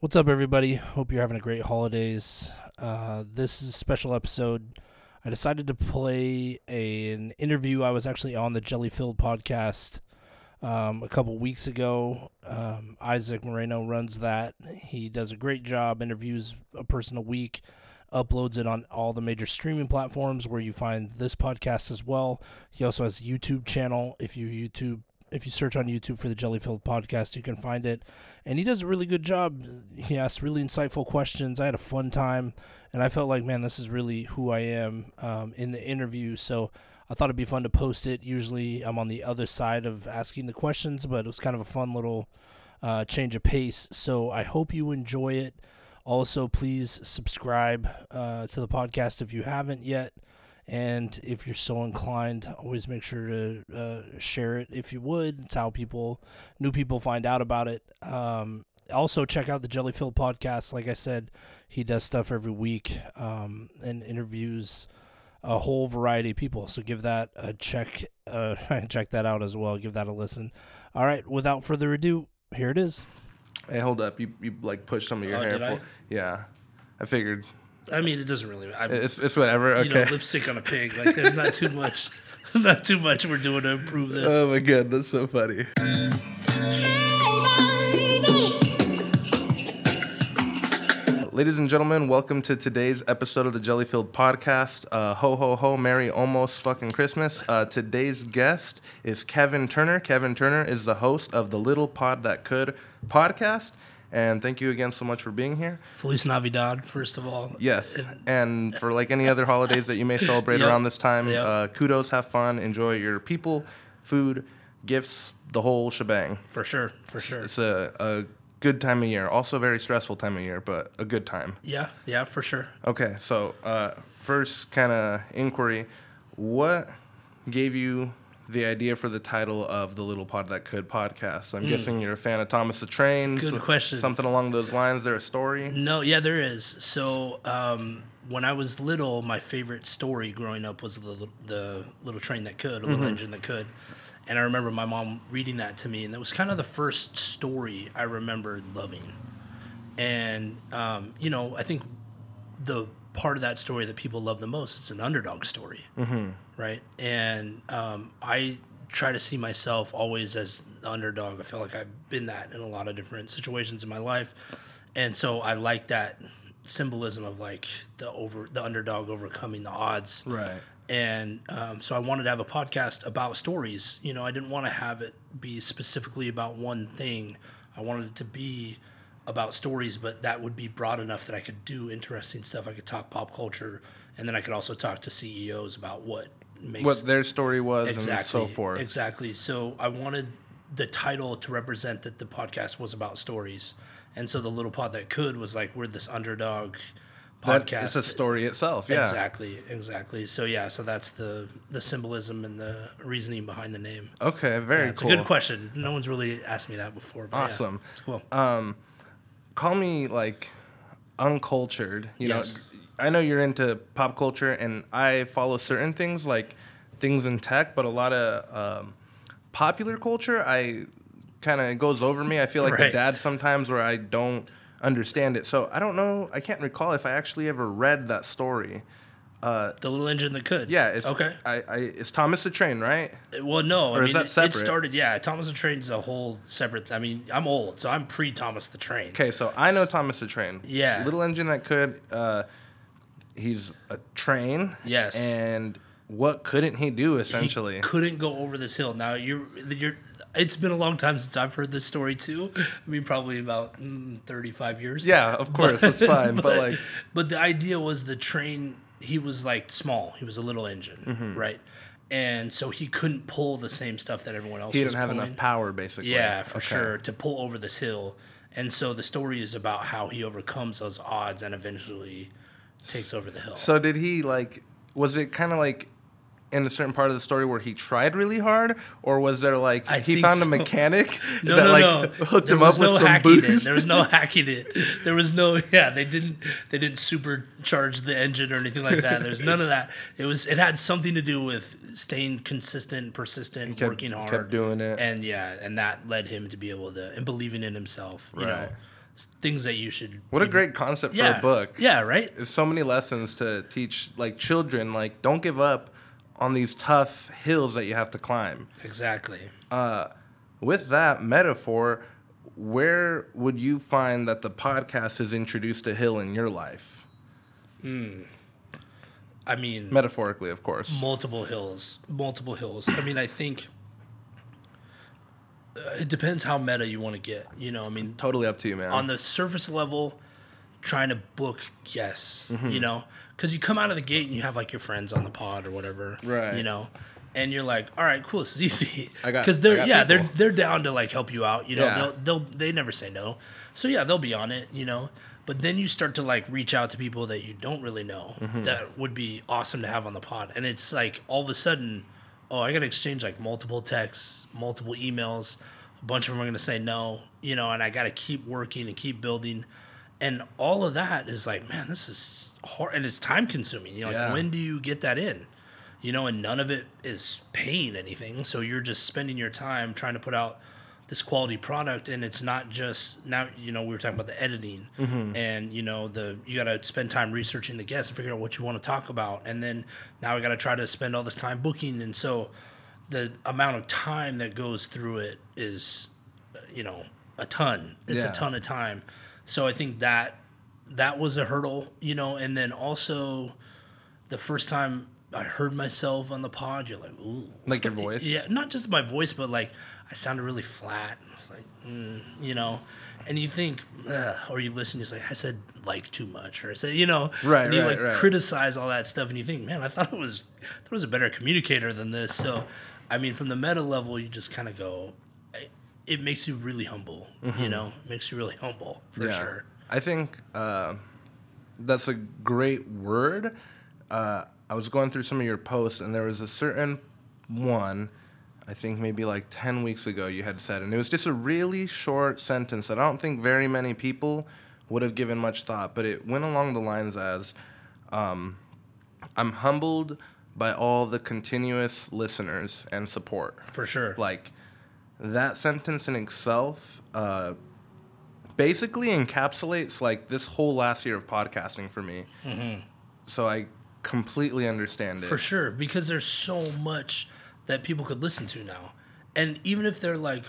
What's up, everybody? Hope you're having a great holidays. Uh, this is a special episode. I decided to play a, an interview. I was actually on the Jelly Filled podcast um, a couple weeks ago. Um, Isaac Moreno runs that. He does a great job, interviews a person a week, uploads it on all the major streaming platforms where you find this podcast as well. He also has a YouTube channel. If you YouTube if you search on YouTube for the Jellyfilled podcast, you can find it. And he does a really good job. He asks really insightful questions. I had a fun time, and I felt like, man, this is really who I am um, in the interview. So I thought it'd be fun to post it. Usually I'm on the other side of asking the questions, but it was kind of a fun little uh, change of pace. So I hope you enjoy it. Also, please subscribe uh, to the podcast if you haven't yet. And if you're so inclined, always make sure to uh, share it if you would. It's how people, new people, find out about it. Um, also, check out the Jelly Filled podcast. Like I said, he does stuff every week um, and interviews a whole variety of people. So give that a check. Uh, check that out as well. Give that a listen. All right. Without further ado, here it is. Hey, hold up! You you like pushed some of your Oh, hair. For, yeah, I figured I mean, it doesn't really. I, it's, it's whatever. you Okay. know, lipstick on a pig. Like, there's not too much. Not too much we're doing to improve this. oh my god, that's so funny. Ladies and gentlemen, welcome to today's episode of the Jelly Filled Podcast. Uh, ho ho ho, Merry almost fucking Christmas. Uh, today's guest is Kevin Turner. Kevin Turner is the host of the Little Pod That Could podcast. And thank you again so much for being here. Feliz Navidad, first of all. Yes, and for like any other holidays that you may celebrate Yep. around this time, Yep. uh, kudos, have fun, enjoy your people, food, gifts, the whole shebang. For sure, for sure. It's a, a good time of year. Also, a very stressful time of year, but a good time. Yeah, yeah, for sure. Okay, so uh, first kind of inquiry, what gave you the idea for the title of the Little Pod That Could podcast? I'm guessing you're a fan of Thomas the Train. Good so- question. Something along those lines. There a story? No, yeah, there is. So, um, when I was little, my favorite story growing up was the the little train that could, a little engine that could. And I remember my mom reading that to me, and that was kind of the first story I remember loving. And um, you know, I think the part of that story that people love the most it's an underdog story, right? And um, I try to see myself always as the underdog. I feel like I've been that in a lot of different situations in my life, and so I like that symbolism of like the over the underdog overcoming the odds Right. and um, so I wanted to have a podcast about stories. You know, I didn't want to have it be specifically about one thing. I wanted it to be about stories, but that would be broad enough that I could do interesting stuff. I could talk pop culture, and then I could also talk to CEOs about what makes What their story was exactly and so forth. Exactly. So I wanted the title to represent that the podcast was about stories, and so the little pod that could was like we're this underdog That- podcast. It's a story itself. Yeah. Exactly, exactly. So yeah, so that's the the symbolism and the reasoning behind the name. Okay. Very It's cool. a good question. No one's really asked me that before. But yeah, Awesome. it's cool. Um, call me like uncultured. You Yes. know, I know you're into pop culture, and I follow certain things like things in tech, but a lot of um, popular culture, I kind of goes over me. I feel like the Right. dad sometimes where I don't understand it. So I don't know. I can't recall if I actually ever read that story. the little engine that could. Yeah. It's, okay. I, I it's Thomas the Train, right? Well, no. I Or is mean, that it- separate? it started. Yeah, Thomas the Train's a whole separate. I mean, I'm old, so I'm pre Thomas the Train. Okay, so I know Thomas the Train. Yeah. Little engine that could. Uh, he's a train. Yes. And what couldn't he do He essentially? couldn't go over this hill. Now you're you're. It's been a long time since I've heard this story too. I mean, probably about mm, 35 years. yeah, of course, that's fine. But, like, but the idea was the train. He was like small. He was a little engine, Mm-hmm. right? And so he couldn't pull the same stuff that everyone else. he didn't have pulling. enough power, basically. Yeah, for Okay. sure, to pull over this hill. And so the story is about how he overcomes those odds and eventually takes over the hill. So did he like? Was it kind of like? In a certain part of the story where he tried really hard, or was there like I he found a mechanic No, that no, like no. hooked there him up with no some hacking it. There was no hacking it. There was no yeah. They didn't they didn't supercharge the engine or anything like that. There's none of that. It was it had something to do with staying consistent, persistent, kept- working hard, kept doing it. and yeah, and that led him to be able to and believing in himself. You know, Right. Things that you should. What a great concept for a book. Yeah, right. There's so many lessons to teach like children. Like, don't give up on these tough hills that you have to climb. Exactly. With that metaphor, where would you find that the podcast has introduced a hill in your life? I mean, Metaphorically, of course. multiple hills, multiple hills. I mean, I think uh, it depends how meta you want to get. You know, I mean, Totally up to you, man. on the surface level, trying to book yes, Mm-hmm. you know, because you come out of the gate and you have like your friends on the pod or whatever, Right. You know, and you're like, all right, cool, this is easy. I got- because they're yeah people. they're they're down to like help you out. You know, Yeah. they'll they'll they never say no. So yeah, they'll be on it. You know. But then you start to like reach out to people that you don't really know Mm-hmm. that would be awesome to have on the pod, and it's like all of a sudden, oh, I got to exchange like multiple texts, multiple emails. A bunch of them are going to say no, you know, and I got to keep working and keep building. And all of that is like, man, this is hard and it's time consuming. You know, Yeah. like when do you get that in? You know, and none of it is paying anything. So you're just spending your time trying to put out this quality product and it's not just now you know we were talking about the editing and you know the you got to spend time researching the guests and figure out what you want to talk about and then now we got to try to spend all this time booking and so the amount of time that goes through it is uh, you know a ton it's Yeah. a ton of time so i think that that was a hurdle you know and then also the first time i heard myself on the pod you're like ooh Like your voice? yeah not just my voice but like i sounded really flat. I was like mm, you know? And you think or you listen you're like i said like too much or i said you know? Right, and you right, like right. criticize all that stuff and you think man i thought it was I thought it was a better communicator than this. So i mean from the meta level you just kind of go it, it makes you really humble you know? It makes you really humble for sure. I think uh, that's a great word. Uh, I was going through some of your posts, and there was a certain one, I think maybe like 10 weeks ago, you had said, and it was just a really short sentence that I don't think very many people would have given much thought, but it went along the lines as um, I'm humbled by all the continuous listeners and support. For sure. Like that sentence in itself uh, basically encapsulates like this whole last year of podcasting for me. So i completely understand it. For sure, because there's so much that people could listen to now. And even if they're like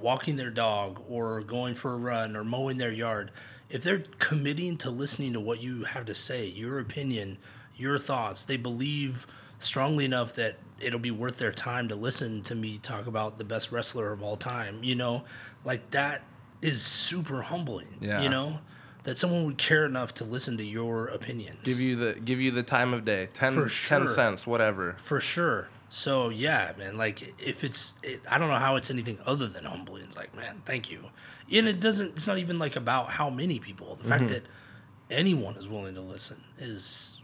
walking their dog or going for a run or mowing their yard, if they're committing to listening to what you have to say, your opinion, your thoughts, they believe strongly enough that it'll be worth their time to listen to me talk about the best wrestler of all time, you know? Like that is super humbling, Yeah. you know? That someone would care enough to listen to your opinions. give you the give you the time of day 10, For 10 cents whatever For sure. So yeah, man. Like if it's, it, I don't know how it's anything other than humbling. It's like, man, thank you. And it doesn't. It's not even like about how many people. The fact that anyone is willing to listen is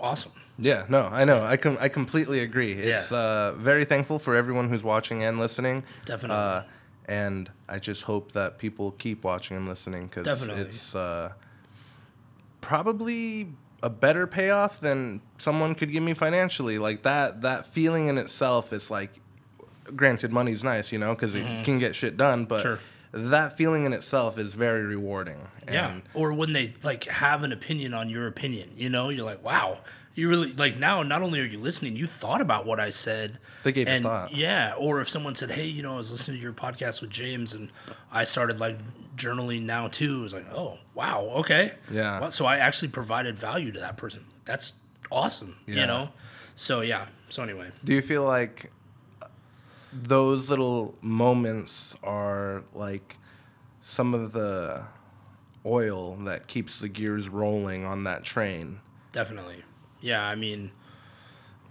awesome. yeah no i know i com- i completely agree it's Yeah. uh, very thankful for everyone who's watching and listening Definitely. uh, and i just hope that people keep watching and listening because Definitely. it's uh, probably a better payoff than someone could give me financially. Like that that feeling in itself is like granted money's nice, you know, cuz it can get shit done, but Mm-hmm. Sure. that feeling in itself is very rewarding. Yeah. And Or when they like have an opinion on your opinion, you know, you're like, wow, you really like now. Not only are you listening, you thought about what I said. They gave and thought. yeah. Or if someone said, hey, you know, I was listening to your podcast with James, and I started like journaling now too. Was like, oh wow, okay, Yeah. Well, so I actually provided value to that person. That's awesome. Yeah. You know. So yeah. So anyway, Do you feel like uh, those little moments are like some of the oil that keeps the gears rolling on that train? Definitely. Yeah, I mean,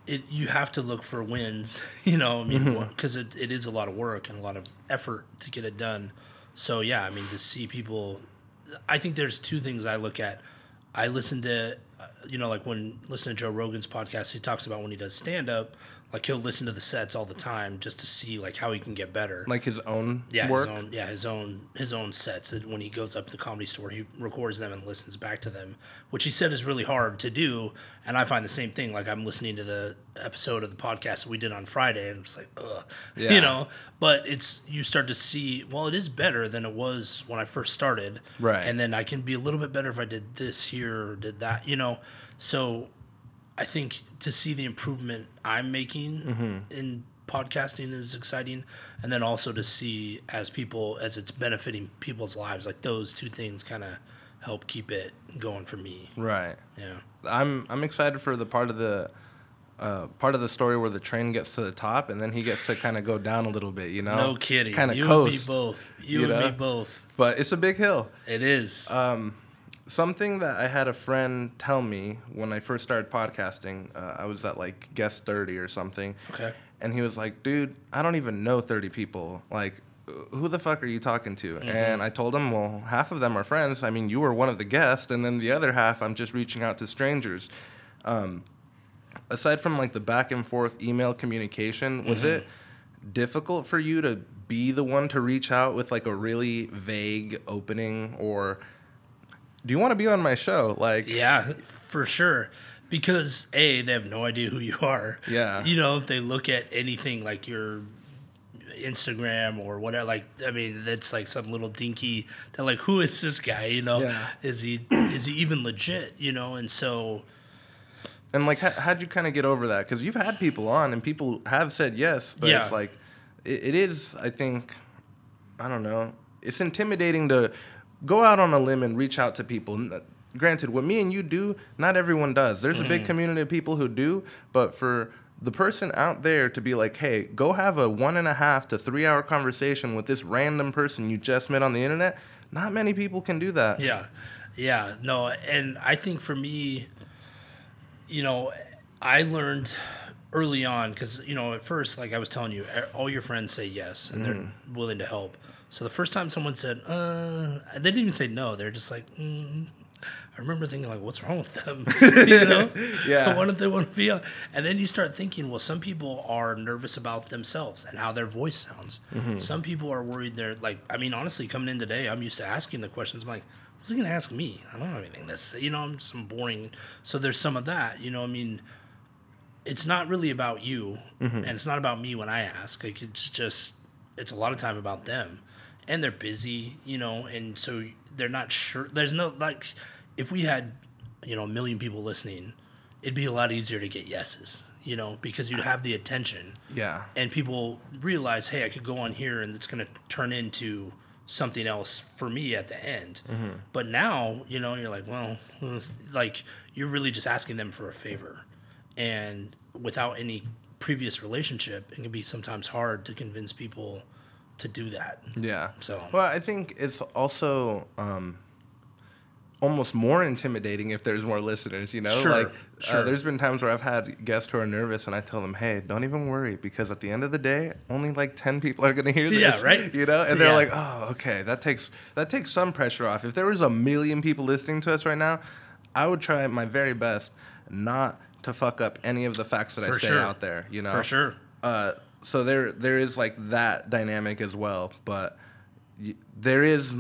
it you have to look for wins, you know, I mean, mm-hmm. because it, it is a lot of work and a lot of effort to get it done. So, yeah, I mean, to see people, I think there's two things I look at. I listen to uh, you know, like when listening to Joe Rogan's podcast, he talks about when he does stand up, like he'll listen to the sets all the time just to see like how he can get better. Like his own yeah, work. his own yeah his own his own sets. And when he goes up to the comedy store, he records them and listens back to them, which he said is really hard to do. And I find the same thing. Like I'm listening to the episode of the podcast that we did on Friday, and I'm just like, ugh, Yeah. you know. But it's you start to see, well, it is better than it was when I first started, Right. And then I can be a little bit better if I did this here or did that, you know. So I think to see the improvement I'm making Mm-hmm. in podcasting is exciting, and then also to see as people as it's benefiting people's lives, like those two things kind of help keep it going for me. Right. Yeah, I'm I'm excited for the part of the uh, part of the story where the train gets to the top and then he gets to kind of go down a little bit, you know. no kidding. Kind of you coast. and me both. You, you and me both. But it's a big hill. It is. Something that I had a friend tell me when I first started podcasting, uh, I was at like guest 30 or something. Okay. And he was like, dude, I don't even know 30 people. Like, who the fuck are you talking to? Mm-hmm. And I told him, well, half of them are friends. I mean, you were one of the guests. And then the other half, I'm just reaching out to strangers. Um, aside from like the back and forth email communication, was Mm-hmm. it difficult for you to be the one to reach out with like a really vague opening or do you want to be on my show? Like, Yeah, for sure. Because a, they have no idea who you are. Yeah. You know, if they look at anything like your Instagram or whatever, like I mean, that's like some little dinky. They're like, who is this guy? You know, Yeah. is he is he even legit? You know, and so And like, how, how'd you kind of get over that? Because you've had people on, and people have said yes, but Yeah. it's like, it, it is. I think, I don't know. It's intimidating to go out on a limb and reach out to people. Granted, what me and you do, not everyone does. There's a Mm-hmm. big community of people who do, but for the person out there to be like, hey, go have a one and a half to three hour conversation with this random person you just met on the internet, not many people can do that. Yeah, yeah, no, and I think for me, you know, I learned early on because you know at first, like I was telling you, all your friends say yes and they're willing to help. So the first time someone said, uh, they didn't even say no. They're just like, mm. I remember thinking like, what's wrong with them? you know? Yeah. Why don't they want to be on? And then you start thinking, well, some people are nervous about themselves and how their voice sounds. Some people are worried they're like, I mean, honestly, coming in today, I'm used to asking the questions. I'm like, what's he gonna ask me? I don't have anything to say. You know, I'm some boring. So there's some of that. You know, I mean, it's not really about you, mm-hmm. and it's not about me when I ask. Like it's just, it's a lot of time about them, and they're busy. You know, and so they're not sure. There's no like, if we had, you know, a million people listening, it'd be a lot easier to get yeses. You know, because you'd have the attention Yeah. and people realize, hey, I could go on here and it's going to turn into something else for me at the end. Mm-hmm. But now, you know, you're like, well, like you're really just asking them for a favor, and without any previous relationship, it can be sometimes hard to convince people to do that. Yeah. So- well, I think it's also um, almost more intimidating if there's more listeners. You know, Sure, like sure. Uh, there's been times where I've had guests who are nervous, and I tell them, "Hey, don't even worry, because at the end of the day, only like ten people are going to hear this. Yeah, right? You know, and they're Yeah. like, "Oh, okay, that takes that takes some pressure off." If there was a million people listening to us right now, I would try my very best not to fuck up any of the facts that I say sure. out there. You know, For sure. uh, so there there is like that dynamic as well, but y- there is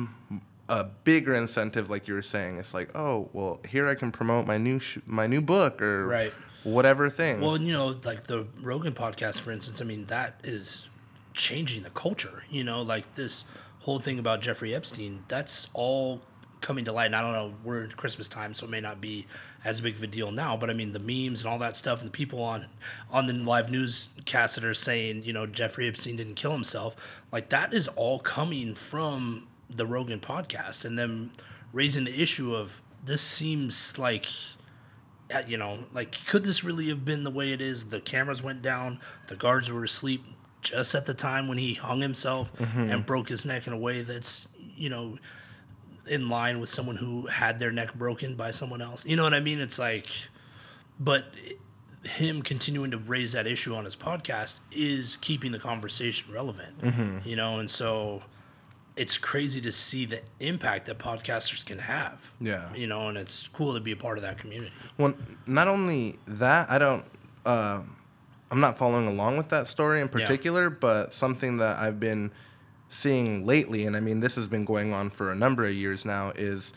a bigger incentive, like you were saying. It's like, oh, well, here I can promote my new sh- my new book or Right. whatever thing. Well, you know, like the Rogan podcast, for instance, I mean, that is changing the culture. You know, like this whole thing about Jeffrey Epstein, that's all coming to light. And I don't know, we're at Christmas time, so it may not be as big of a deal now. But I mean, the memes and all that stuff, and the people on on the live newscast that are saying, you know, Jeffrey Epstein didn't kill himself, like that is all coming from the Rogan podcast, and them raising the issue of this seems like uh, you know, like could this really have been the way it is? The cameras went down, the guards were asleep just at the time when he hung himself and broke his neck in a way that's, you know, in line with someone who had their neck broken by someone else. You know what I mean? It's like but him continuing to raise that issue on his podcast is keeping the conversation relevant. You know, and so it's crazy to see the impact that podcasters can have. Yeah. You know, and it's cool to be a part of that community. Well, not only that, I don't. Uh, I'm not following along with that story in particular, but something that I've been seeing lately, and I mean this has been going on for a number of years now, is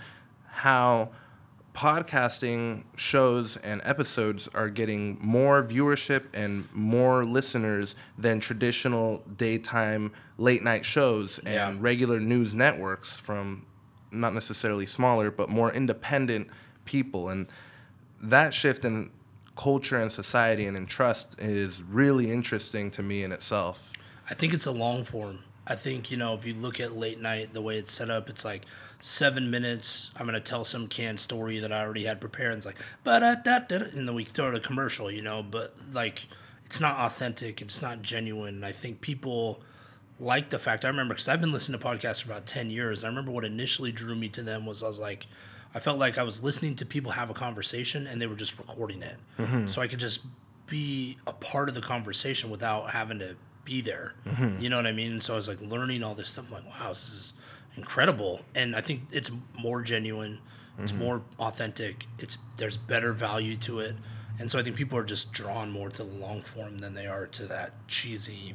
how podcasting shows and episodes are getting more viewership and more listeners than traditional daytime late night shows and Yeah. regular news networks from not necessarily smaller but more independent people and that shift in culture and society and in trust is really interesting to me in itself I think it's a long form. I think, you know, if you look at late night, the way it's set up, it's like seven minutes. I'm going to tell some canned story that I already had prepared. And it's like, but. And then we throw a commercial, you know, but like, it's not authentic. It's not genuine. I think people like the fact. I remember because I've been listening to podcasts for about 10 years. I remember what initially drew me to them was I was like, I felt like I was listening to people have a conversation and they were just recording it. Mm-hmm. So I could just be a part of the conversation without having to be there. Mm-hmm. You know what I mean? And so I was like learning all this stuff. I'm like, wow, this is incredible. And I think it's more genuine. It's mm-hmm. more authentic. It's there's better value to it. And so I think people are just drawn more to the long form than they are to that cheesy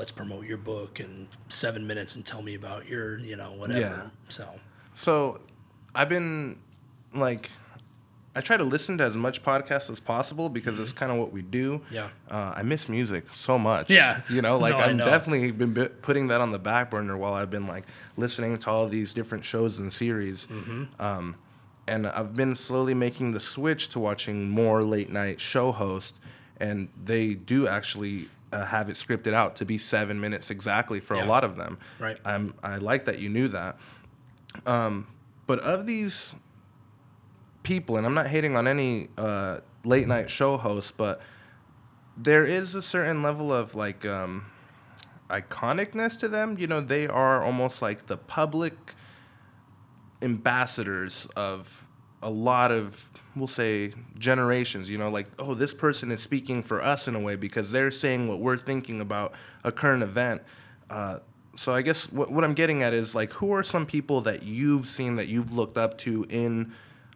let's promote your book in seven minutes and tell me about your, you know, whatever. Yeah. So So, I've been like, I try to listen to as much podcasts as possible because it's kind of what we do. Mm-hmm. Yeah. Uh, I miss music so much. Yeah. You know, like No, I've definitely been bi- putting that on the back burner while I've been like listening to all these different shows and series. Mm-hmm. Um, and I've been slowly making the switch to watching more late night show hosts, and they do actually uh, have it scripted out to be seven minutes exactly for Yeah. a lot of them. Right. I'm I like that you knew that. Um, but of these people, and I'm not hating on any uh, late night show hosts, but there is a certain level of like um, iconicness to them. You know, they are almost like the public ambassadors of a lot of we'll say generations you know like oh this person is speaking for us in a way because they're saying what we're thinking about a current event uh, so i guess what, what i'm getting at is like who are some people that you've seen that you've looked up to in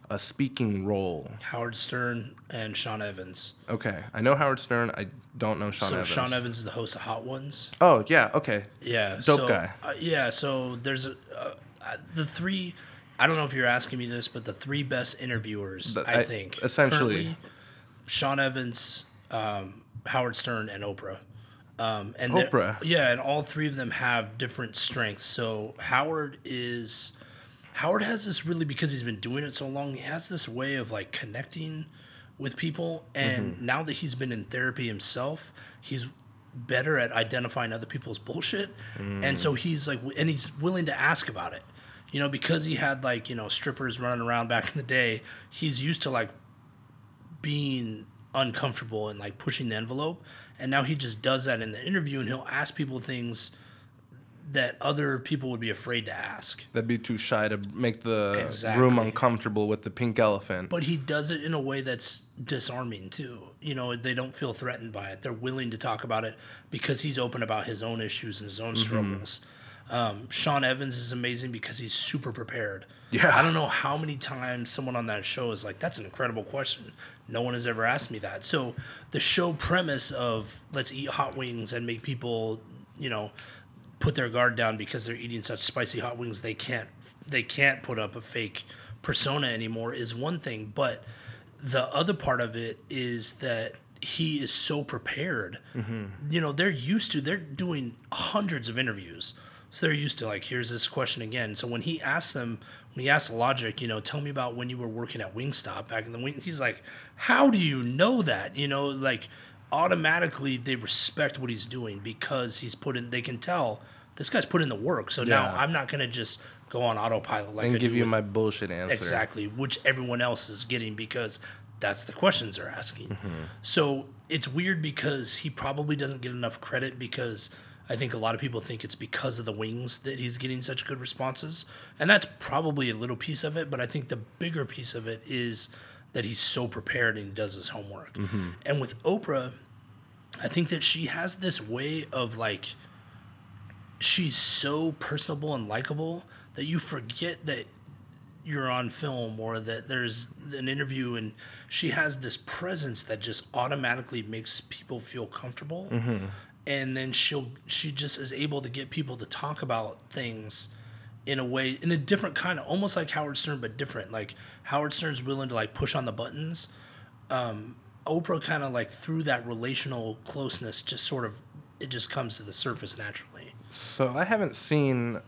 a speaking role Howard Stern and Sean Evans. okay i know howard stern i don't know sean so evans Sean Evans is the host of Hot Ones. oh yeah okay Yeah, Dope so, guy. Uh, yeah, so there's a, uh, uh, the three. I don't know if you're asking me this, but the three best interviewers, The- I, I- think, essentially. currently, Sean Evans, um, Howard Stern, and Oprah. Um, and Oprah. yeah, and all three of them have different strengths. So Howard is Howard has this really because he's been doing it so long. He has this way of like connecting with people, and Mm-hmm. now that he's been in therapy himself, he's better at identifying other people's bullshit, and so he's like, and he's willing to ask about it. You know, because he had like you know strippers running around back in the day, he's used to like being uncomfortable and like pushing the envelope. And now he just does that in the interview and he'll ask people things that other people would be afraid to ask. that'd be too shy to make the Exactly. room uncomfortable with the pink elephant But he does it in a way that's disarming too. You know, they don't feel threatened by it. They're willing to talk about it because he's open about his own issues and his own struggles. Um, Sean Evans is amazing because he's super prepared. Yeah. I don't know how many times someone on that show is like, that's an incredible question. No one has ever asked me that. So the show premise of let's eat hot wings and make people, you know, put their guard down because they're eating such spicy hot wings they can't they can't put up a fake persona anymore is one thing. But the other part of it is that he is so prepared. Mm-hmm. You know they're used to they're doing hundreds of interviews. So they're used to like here's this question again. So when he asks them when he asks logic you know tell me about when you were working at wingstop back in the wing he's like how do you know that? You know like automatically they respect what he's doing because he's put in they can tell this guy's put in the work. So now i'm not going to just go on autopilot like and I give you with- my bullshit answer. Exactly which everyone else is getting because that's the questions they're asking. Mm-hmm. so it's weird because he probably doesn't get enough credit because i think a lot of people think it's because of the wings that he's getting such good responses. And that's probably a little piece of it but i think the bigger piece of it is that he's so prepared and he does his homework. Mm-hmm. and with oprah i think that she has this way of like she's so personable and likable that you forget that you're on film or that there's an interview and she has this presence that just automatically makes people feel comfortable. And then she'll she just is able to get people to talk about things in a way in a different kind of almost like Howard Stern but different. Like Howard Stern's willing to like push on the buttons um Oprah kind of like through that relational closeness just sort of it just comes to the surface naturally So I haven't seen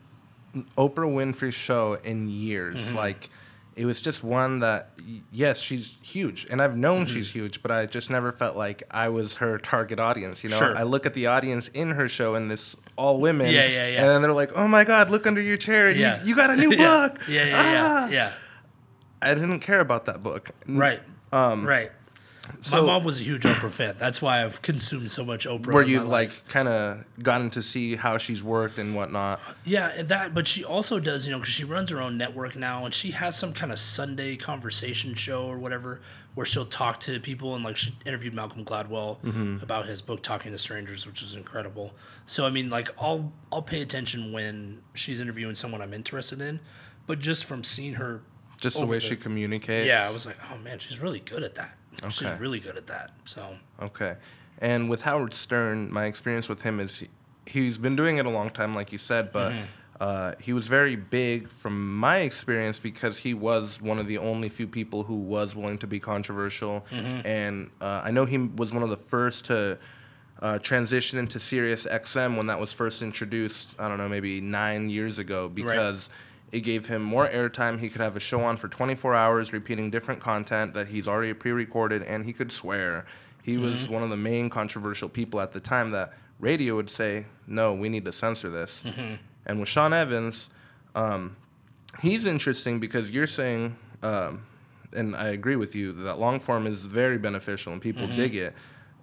Oprah Winfrey's show in years. Mm-hmm. Like it was just one that yes, she's huge and I've known Mm-hmm. she's huge, but I just never felt like I was her target audience, you know? Sure. I look at the audience in her show and this all women Yeah, yeah, yeah. and then they're like, "Oh my god, look under your chair. yeah You, you got a new yeah. book." yeah yeah Ah! yeah yeah I didn't care about that book. right Um, right so- my mom was a huge Oprah fan that's why I've consumed so much Oprah Where you've like kind of gotten to see how she's worked and whatnot. Yeah, and that, but she also does, you know, because she runs her own network now, and she has some kind of Sunday conversation show or whatever, where she'll talk to people, and like she interviewed Malcolm Gladwell mm-hmm. about his book Talking to Strangers, which was incredible. So I mean, like I'll I'll pay attention when she's interviewing someone I'm interested in, but just from seeing her, Just the way she communicates. yeah, I was like, oh man, she's really good at that. She's really good at that. So Okay. And with Howard Stern, my experience with him is he, he's been doing it a long time, like you said, but Mm-hmm. uh, he was very big from my experience because he was one of the only few people who was willing to be controversial. Mm-hmm. And uh, I know he was one of the first to. Uh, transition into Sirius XM when that was first introduced. I don't know, maybe nine years ago, because it gave him more airtime. He could have a show on for 24 hours, repeating different content that he's already pre-recorded, and he could swear. He was one of the main controversial people at the time that radio would say, "No, we need to censor this." And with Sean Evans, um, he's interesting because you're saying, um, and I agree with you that long form is very beneficial and people dig it.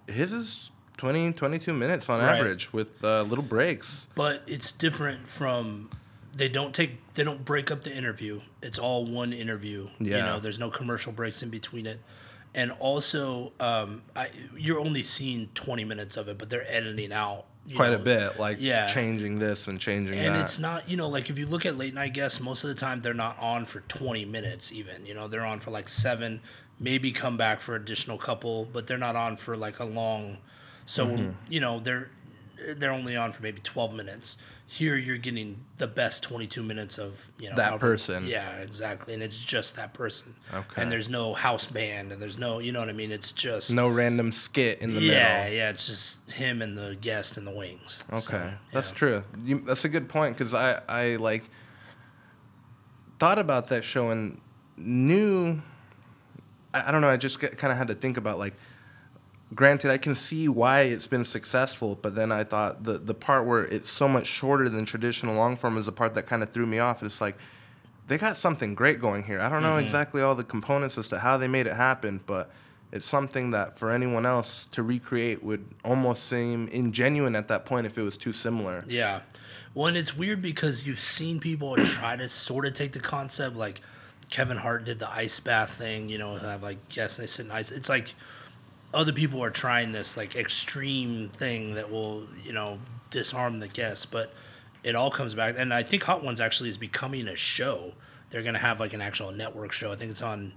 His is 20, 22 minutes on Right. average with uh, little breaks. but it's different from they don't take they don't break up the interview it's all one interview Yeah. you know there's no commercial breaks in between it and also um, I, you're only seeing 20 minutes of it but they're editing out Quite know, a bit, like yeah. changing this and changing and that. And it's not you know like if you look at late night guests most of the time they're not on for 20 minutes even you know they're on for like seven maybe come back for additional couple but they're not on for like a long so Mm-hmm. you know they're they're only on for maybe 12 minutes here you're getting the best 22 minutes of you know That however- person. yeah exactly and it's just that person Okay. and there's no house band and there's no you know what i mean it's just no random skit in the yeah middle. yeah yeah it's just him and the guest in the wings Okay, So, that's yeah. true. You, that's a good point because I, I like thought about that show and knew. I, I don't know. I just kind of had to think about like. Granted, I can see why it's been successful, but then I thought the the part where it's so much shorter than traditional long form is the part that kind of threw me off. It's like they got something great going here. I don't know mm-hmm. exactly all the components as to how they made it happen, but it's something that for anyone else to recreate would almost seem ingenuine at that point if it was too similar. Yeah. Well, and it's weird because you've seen people try to sort of take the concept, like Kevin Hart did the ice bath thing, you know, have like guests and they sit in ice. It's like other people are trying this like extreme thing that will, you know, disarm the guests, but it all comes back. And I think Hot Ones actually is becoming a show. They're going to have like an actual network show. I think it's on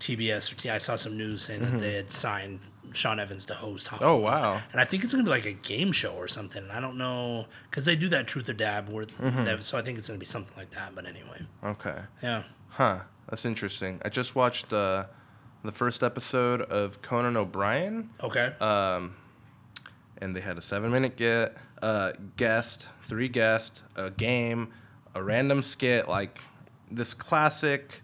TBS or T. I saw some news saying that they had signed Sean Evans to host Hot Oh, Ones. wow. And I think it's gonna be like a game show or something. I don't know because they do that Truth or Dab, where that- so I think it's gonna be something like that. But anyway, Okay. yeah. Huh. That's interesting. I just watched uh, the first episode of Conan O'Brien. Okay. Um, and they had a seven minute get uh, guest, three guests, a game, a random skit, like this classic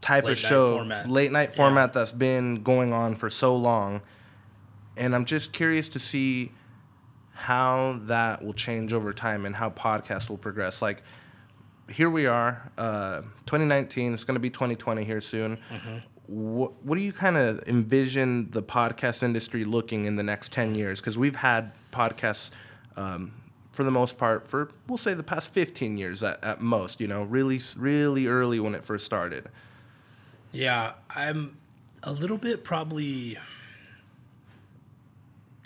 type Late of show, format. late night Yeah. format that's been going on for so long. And I'm just curious to see how that will change over time and how podcasts will progress. Like, here we are, uh, 2019. It's going to be 2020 here soon. What, what do you kind of envision the podcast industry looking in the next 10 years? Because we've had podcasts um, for the most part for, we'll say, the past 15 years at, at most, you know, really, really early when it first started. Yeah, I'm a little bit probably.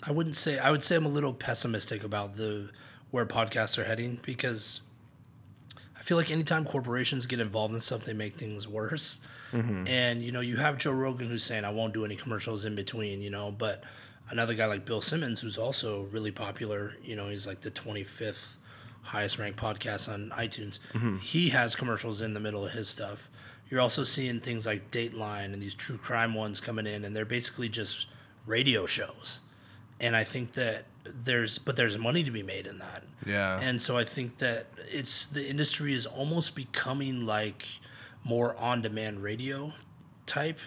I wouldn't say I would say I'm a little pessimistic about the where podcasts are heading because I feel like anytime corporations get involved in stuff, they make things worse. Mm-hmm. And you know, you have Joe Rogan who's saying, "I won't do any commercials in between," you know, but another guy like Bill Simmons, who's also really popular, you know, he's like the 25th highest ranked podcast on iTunes. Mm-hmm. He has commercials in the middle of his stuff. You're also seeing things like Dateline and these true crime ones coming in, and they're basically just radio shows. And I think that there's, but there's money to be made in that. Yeah. And so I think that it's the industry is almost becoming like more on-demand radio type,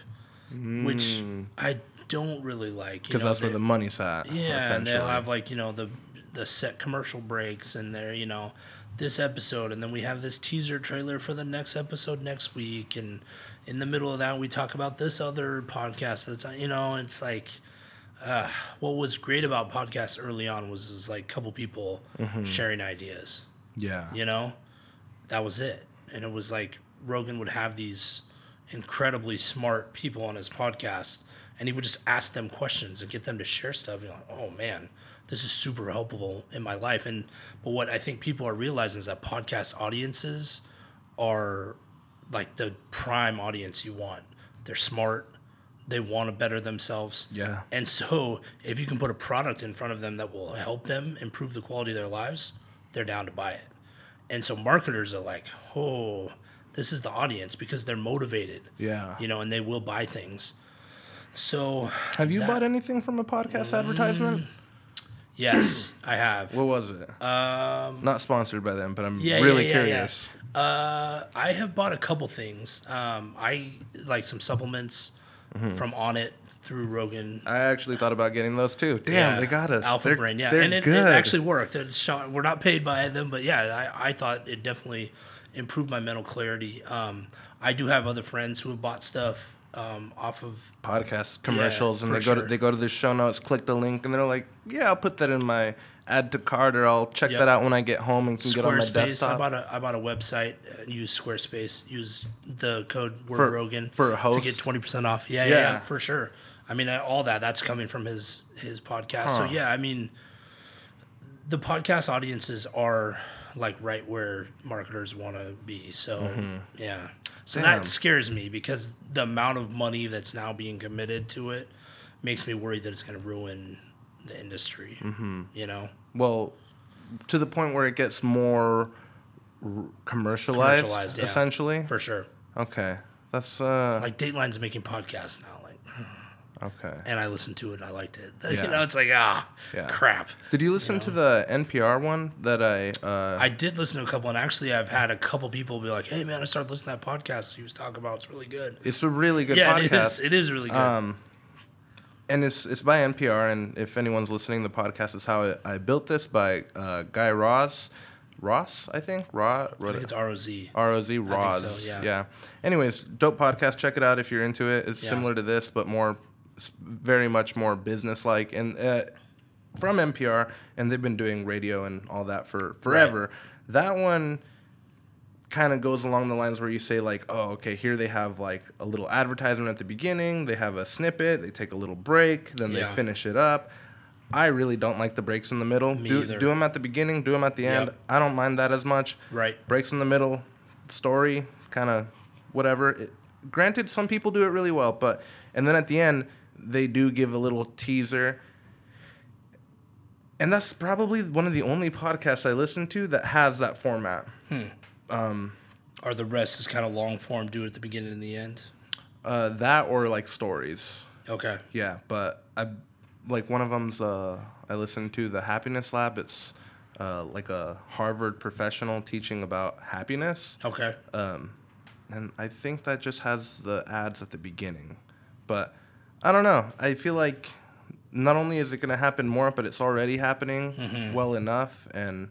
which I don't really like. Because that's where the money's at. yeah, and they'll have like you know the the set commercial breaks and they're you know this episode and then we have this teaser trailer for the next episode next week and in the middle of that we talk about this other podcast that's you know it's like uh, what was great about podcasts early on was, was like a couple people Mm-hmm. sharing ideas Yeah. you know that was it and it was like rogan would have these incredibly smart people on his podcast and he would just ask them questions and get them to share stuff. And you're like oh man this is super helpful in my life. And but what i think people are realizing is that podcast audiences are like the prime audience you want. They're smart. They want to better themselves. Yeah. and so, if you can put a product in front of them that will help them improve the quality of their lives, they're down to buy it. And so, marketers are like, oh, this is the audience because they're motivated, Yeah. you know, and they will buy things. So, Have you that- bought anything from a podcast advertisement? yes, I have. What was it? Um, Not sponsored by them, but I'm Yeah, really yeah, yeah. curious. Uh, I have bought a couple things. Um, I like some supplements Mm-hmm. from Onnit through Rogan. I actually thought about getting those too. Damn, they got us. Alpha they're, Brain, yeah, and it, good. it actually worked. Shot, we're not paid by them, but yeah, I, I thought it definitely improved my mental clarity. Um, I do have other friends who have bought stuff um, off of. podcast commercials, and for they go to they go to the show notes, click the link, and they're like, "Yeah, I'll put that in my add to cart, or I'll check Yep. that out when I get home and can get on my Squarespace. I bought a I bought a website. And use Squarespace. Use the code word For- Rogan for a host to get twenty percent off. Yeah, yeah, Yeah. yeah, for sure. I mean, all that that's coming from his his podcast. So yeah, I mean, the podcast audiences are like right where marketers want to be. So yeah, so Mm-hmm. Damn. that scares me because the amount of money that's now being committed to it makes me worried that it's going to ruin the industry. Mm-hmm. You know. well, to the point where it gets more r- commercialized, Commercialized, yeah. essentially. For sure. Okay, that's uh Like Dateline's making podcasts now, okay. and I listened to it and I liked it. Yeah. You know, it's like ah, Yeah. crap. Did you listen to the NPR one that I? Uh, I did listen to a couple, and actually, I've had a couple people be like, "Hey, man, I started listening to that podcast he was talking about. It's really good." it's a really good yeah, podcast. it is. It is really good. Um, and it's it's by NPR. And if anyone's listening, the podcast is how I, I built this by uh, Guy Ross, Ross, I think. Raw, I think it's ROZ. R O Z so, yeah. yeah. Anyways, dope podcast. Check it out if you're into it. It's Yeah. similar to this, but more, very much more business like and uh, from NPR. And they've been doing radio and all that for forever. That one kind of goes along the lines where you say like, oh, okay, here they have like a little advertisement at the beginning. They have a snippet. They take a little break. Then Yeah. they finish it up. I really don't like the breaks in the middle. Me do, either. do them at the beginning. Do them at the end. Yep. I don't mind that as much Right. breaks in the middle, story, kind of whatever. It, granted, some people do it really well, but and then at the end they do give a little teaser. And that's probably one of the only podcasts I listen to that has that format. Or the rest is kind of long form. Do it at the beginning and the end. Uh, that or like stories. Okay. Yeah, but I like one of them's uh, I listen to the Happiness Lab. It's uh, like a Harvard professional teaching about happiness. Okay. Um, and I think that just has the ads at the beginning. But I don't know. I feel like not only is it going to happen more, but it's already happening Mm-hmm. well enough. And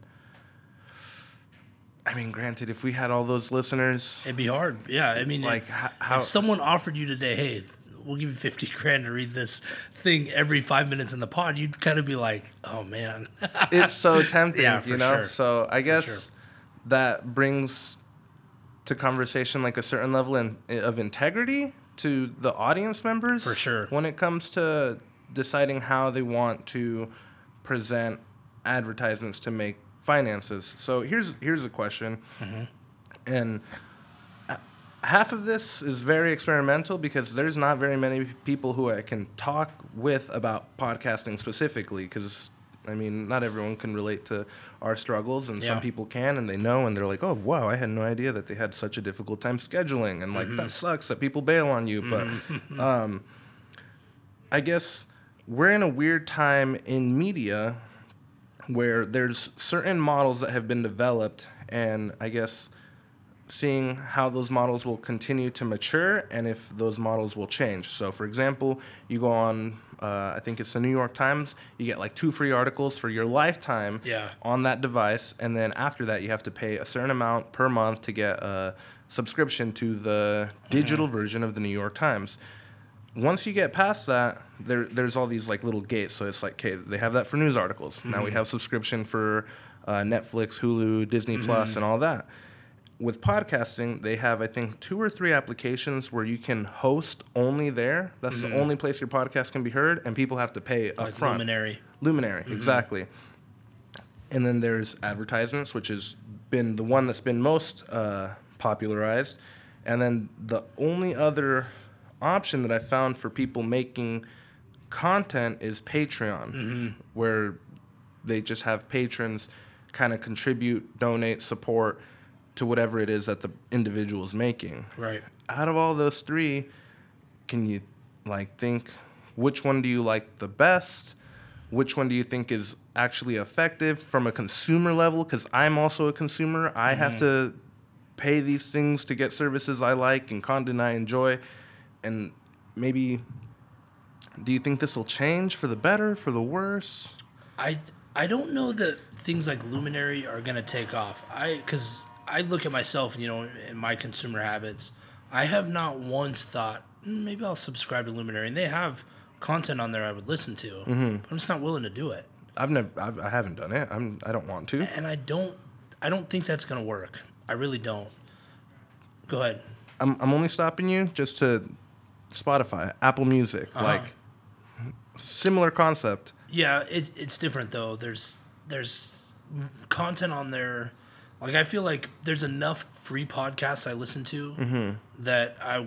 I mean, granted, if we had all those listeners, It'd be hard. Yeah. I mean, Like, if, ho- how- if someone offered you today, hey, we'll give you fifty grand to read this thing every five minutes in the pod, you'd kind of be like, oh man. it's so tempting, Yeah, you know? sure. So I guess sure. that brings to conversation like a certain level in, of integrity to the audience members. For sure. When it comes to deciding how they want to present advertisements to make finances. So here's here's a question, mm-hmm. and uh, half of this is very experimental because there's not very many people who I can talk with about podcasting specifically because. I mean, not everyone can relate to our struggles, and Yeah. some people can, and they know, and they're like, "Oh, wow, I had no idea that they had such a difficult time scheduling," and like that sucks that people bail on you. But um, I guess we're in a weird time in media where there's certain models that have been developed and I guess seeing how those models will continue to mature and if those models will change. So for example, you go on uh, I think it's the New York Times, you get like two free articles for your lifetime Yeah. on that device and then after that you have to pay a certain amount per month to get a subscription to the digital version of the New York Times once you get past that, there there's all these like little gates. So it's like, okay, they have that for news articles. Now we have subscription for uh, Netflix, Hulu, Disney Plus, and all that. With podcasting, they have I think two or three applications where you can host only there. That's the mm-hmm. only place your podcast can be heard, and people have to pay Like upfront. Luminary. Luminary, mm-hmm. exactly. And then there's advertisements, which has been the one that's been most uh, popularized. And then the only other option that I found for people making content is Patreon, mm-hmm. where they just have patrons kind of contribute, donate, support to whatever it is that the individual is making Right. out of all those three, can you like think which one do you like the best? Which one do you think is actually effective from a consumer level? Because I'm also a consumer. I mm-hmm. have to pay these things to get services I like and content I enjoy. And maybe, do you think this will change for the better, for the worse? I I don't know that things like Luminary are gonna take off. I because I look at myself, and you know, in my consumer habits. I have not once thought "Mm, maybe I'll subscribe to Luminary, and they have content on there I would listen to, Mm-hmm. but I'm just not willing to do it. I've never, I've, I haven't done it. I'm, I don't want to. And I don't, I don't think that's gonna work. I really don't. Go ahead. I'm, I'm only stopping you just to Spotify, Apple Music, Uh-huh. like similar concept. Yeah, it's it's different though. There's there's content on there. Like I feel like there's enough free podcasts I listen to Mm-hmm. that I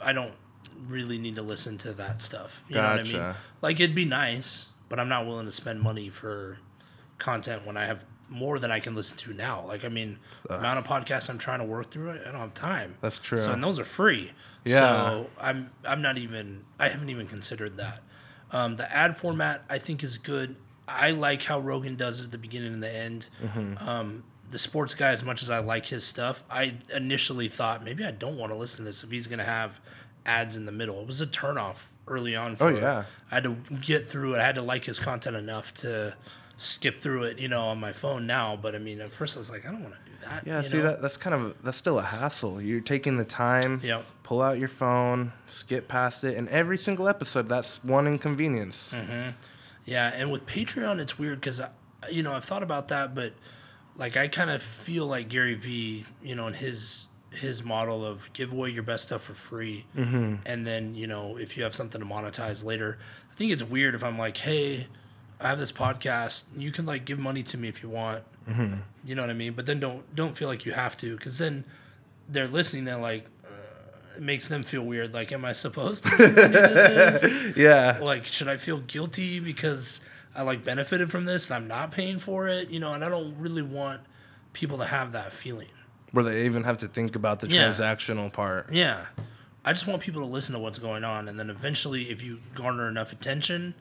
I don't really need to listen to that stuff. You know what I mean? Gotcha. Like it'd be nice, but I'm not willing to spend money for content when I have more than I can listen to now. Like I mean, the amount of podcasts I'm trying to work through, I don't have time. That's true. So and those are free. Yeah. So I'm I'm not even I haven't even considered that. Um, the ad format I think is good. I like how Rogan does it at the beginning and the end. Mm-hmm. Um, the sports guy, as much as I like his stuff, I initially thought maybe I don't want to listen to this if he's going to have ads in the middle. It was a turnoff early on. For, Oh, yeah. I had to get through it. I had to like his content enough to skip through it, you know, on my phone now. But I mean, at first I was like, I don't want to do that. Yeah, see know? that that's kind of that's still a hassle. You're taking the time, Yep. pull out your phone, skip past it, and every single episode that's one inconvenience. Mm-hmm. Yeah, and with Patreon, it's weird because you know I've thought about that, but like I kind of feel like Gary Vee, you know, in his his model of give away your best stuff for free, Mm-hmm. and then you know if you have something to monetize later. I think it's weird if I'm like, hey, I have this podcast, you can like give money to me if you want, Mm-hmm. you know what I mean? But then don't don't feel like you have to, because then they're listening and like. Uh, it makes them feel weird. Like, am I supposed to? Yeah, like should i feel guilty because i like benefited from this and i'm not paying for it you know and i don't really want people to have that feeling where they even have to think about the Yeah. transactional part. yeah i just want people to listen to what's going on and then eventually if you garner enough attention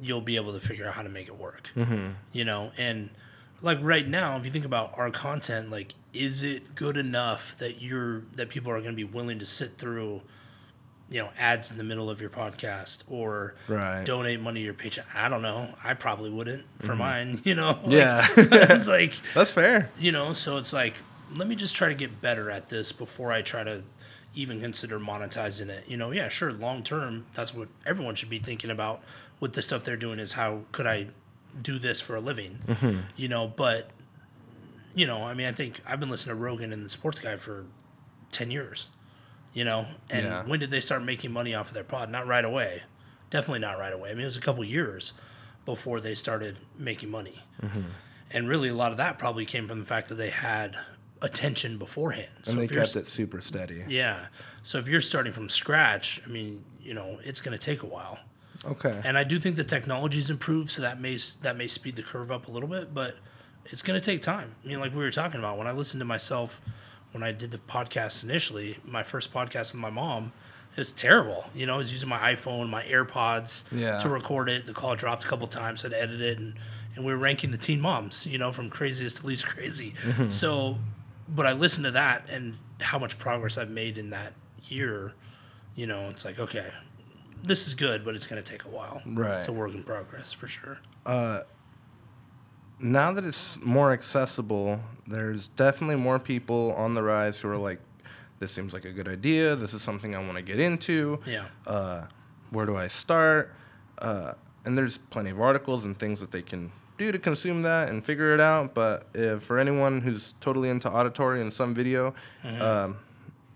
you'll be able to figure out how to make it work mm-hmm. you know and like right now if you think about our content like is it good enough that you're that people are going to be willing to sit through you know ads in the middle of your podcast or Right. donate money to your paycheck. I don't know. I probably wouldn't for mm-hmm. mine you know? Like, Yeah. it's like That's fair. you know so it's like let me just try to get better at this before i try to even consider monetizing it. You know yeah sure long term that's what everyone should be thinking about with the stuff they're doing is how could i do this for a living? Mm-hmm. You know but you know i mean i think i've been listening to rogan and the sports guy for 10 years you know and Yeah. when did they start making money off of their pod not right away definitely not right away i mean it was a couple years before they started making money mm-hmm. And really, a lot of that probably came from the fact that they had attention beforehand. So and they if you're kept it super steady. Yeah. So if you're starting from scratch, I mean, you know, it's going to take a while. Okay. And I do think the technology's improved, so that may that may speed the curve up a little bit, but it's going to take time. I mean, like we were talking about, when I listened to myself when I did the podcast initially, my first podcast with my mom, it was terrible. You know, I was using my iPhone, my AirPods Yeah. to record it. The call dropped a couple times. I'd edit it, and and we were ranking the teen moms. You know, from craziest to least crazy. Mm-hmm. So, but I listened to that and how much progress I've made in that year. You know, it's like okay, this is good, but it's going to take a while. Right. It's a work in progress for sure. Uh, now that it's more accessible, there's definitely more people on the rise who are like, this seems like a good idea. This is something I want to get into. Yeah. Uh, where do I start? Uh, and there's plenty of articles and things that they can do to consume that and figure it out. But if, for anyone who's totally into auditory and some video, um,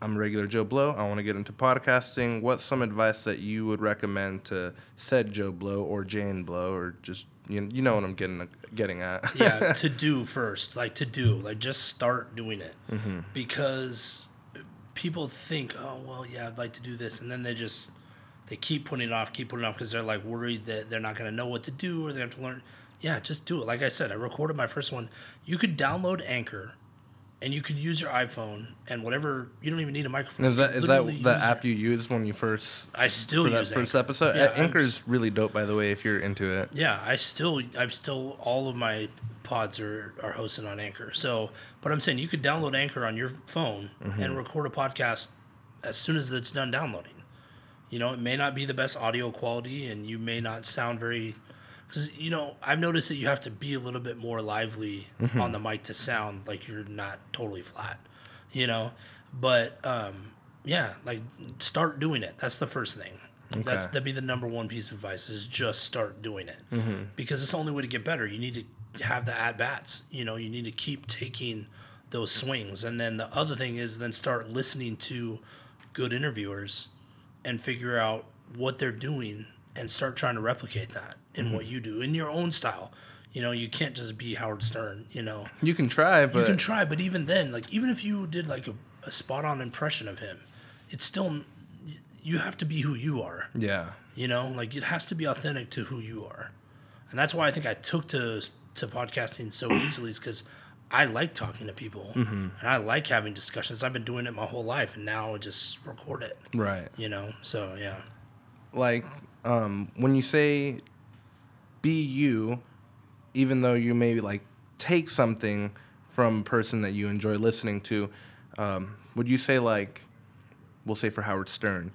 I'm a regular Joe Blow. I want to get into podcasting. What's some advice that you would recommend to said Joe Blow or Jane Blow or just you, you know what I'm getting getting at? yeah, to do first, like to do, like just start doing it, mm-hmm. because people think, oh well, yeah, I'd like to do this, and then they just they keep putting it off, keep putting it off because they're like worried that they're not going to know what to do or they have to learn. Yeah, just do it. Like I said, I recorded my first one. You could download Anchor, and you could use your iPhone and whatever. You don't even need a microphone. Is that is that the app you used when you first I still for that use first Anchor. episode? Yeah, I'm really dope, by the way. If you're into it, Yeah, I still, I'm still, all of my pods are, are hosted on Anchor. So, but I'm saying you could download Anchor on your phone Mm-hmm. and record a podcast as soon as it's done downloading. You know, it may not be the best audio quality and you may not sound very, because, you know, I've noticed that you have to be a little bit more lively Mm-hmm. on the mic to sound like you're not totally flat, you know? But, um, yeah, like start doing it. That's the first thing. That's that'd be the number one piece of advice is just start doing it because it's the only way to get better. You need to have the at bats. You know, you need to keep taking those swings, and then the other thing is then start listening to good interviewers and figure out what they're doing and start trying to replicate that in what mm-hmm. you do in your own style. You know, you can't just be Howard Stern. You know, you can try, but you can try, but even then, like even if you did like a, a spot on impression of him, it's still you have to be who you are. yeah, You know, like it has to be authentic to who you are, and that's why I think I took to to podcasting so easily is because I like talking to people mm-hmm. and I like having discussions. I've been doing it my whole life, and now I just record it. right. You know, so yeah, Like um, when you say be you, even though you may like take something from a person that you enjoy listening to, um, would you say like, we'll say for Howard Stern,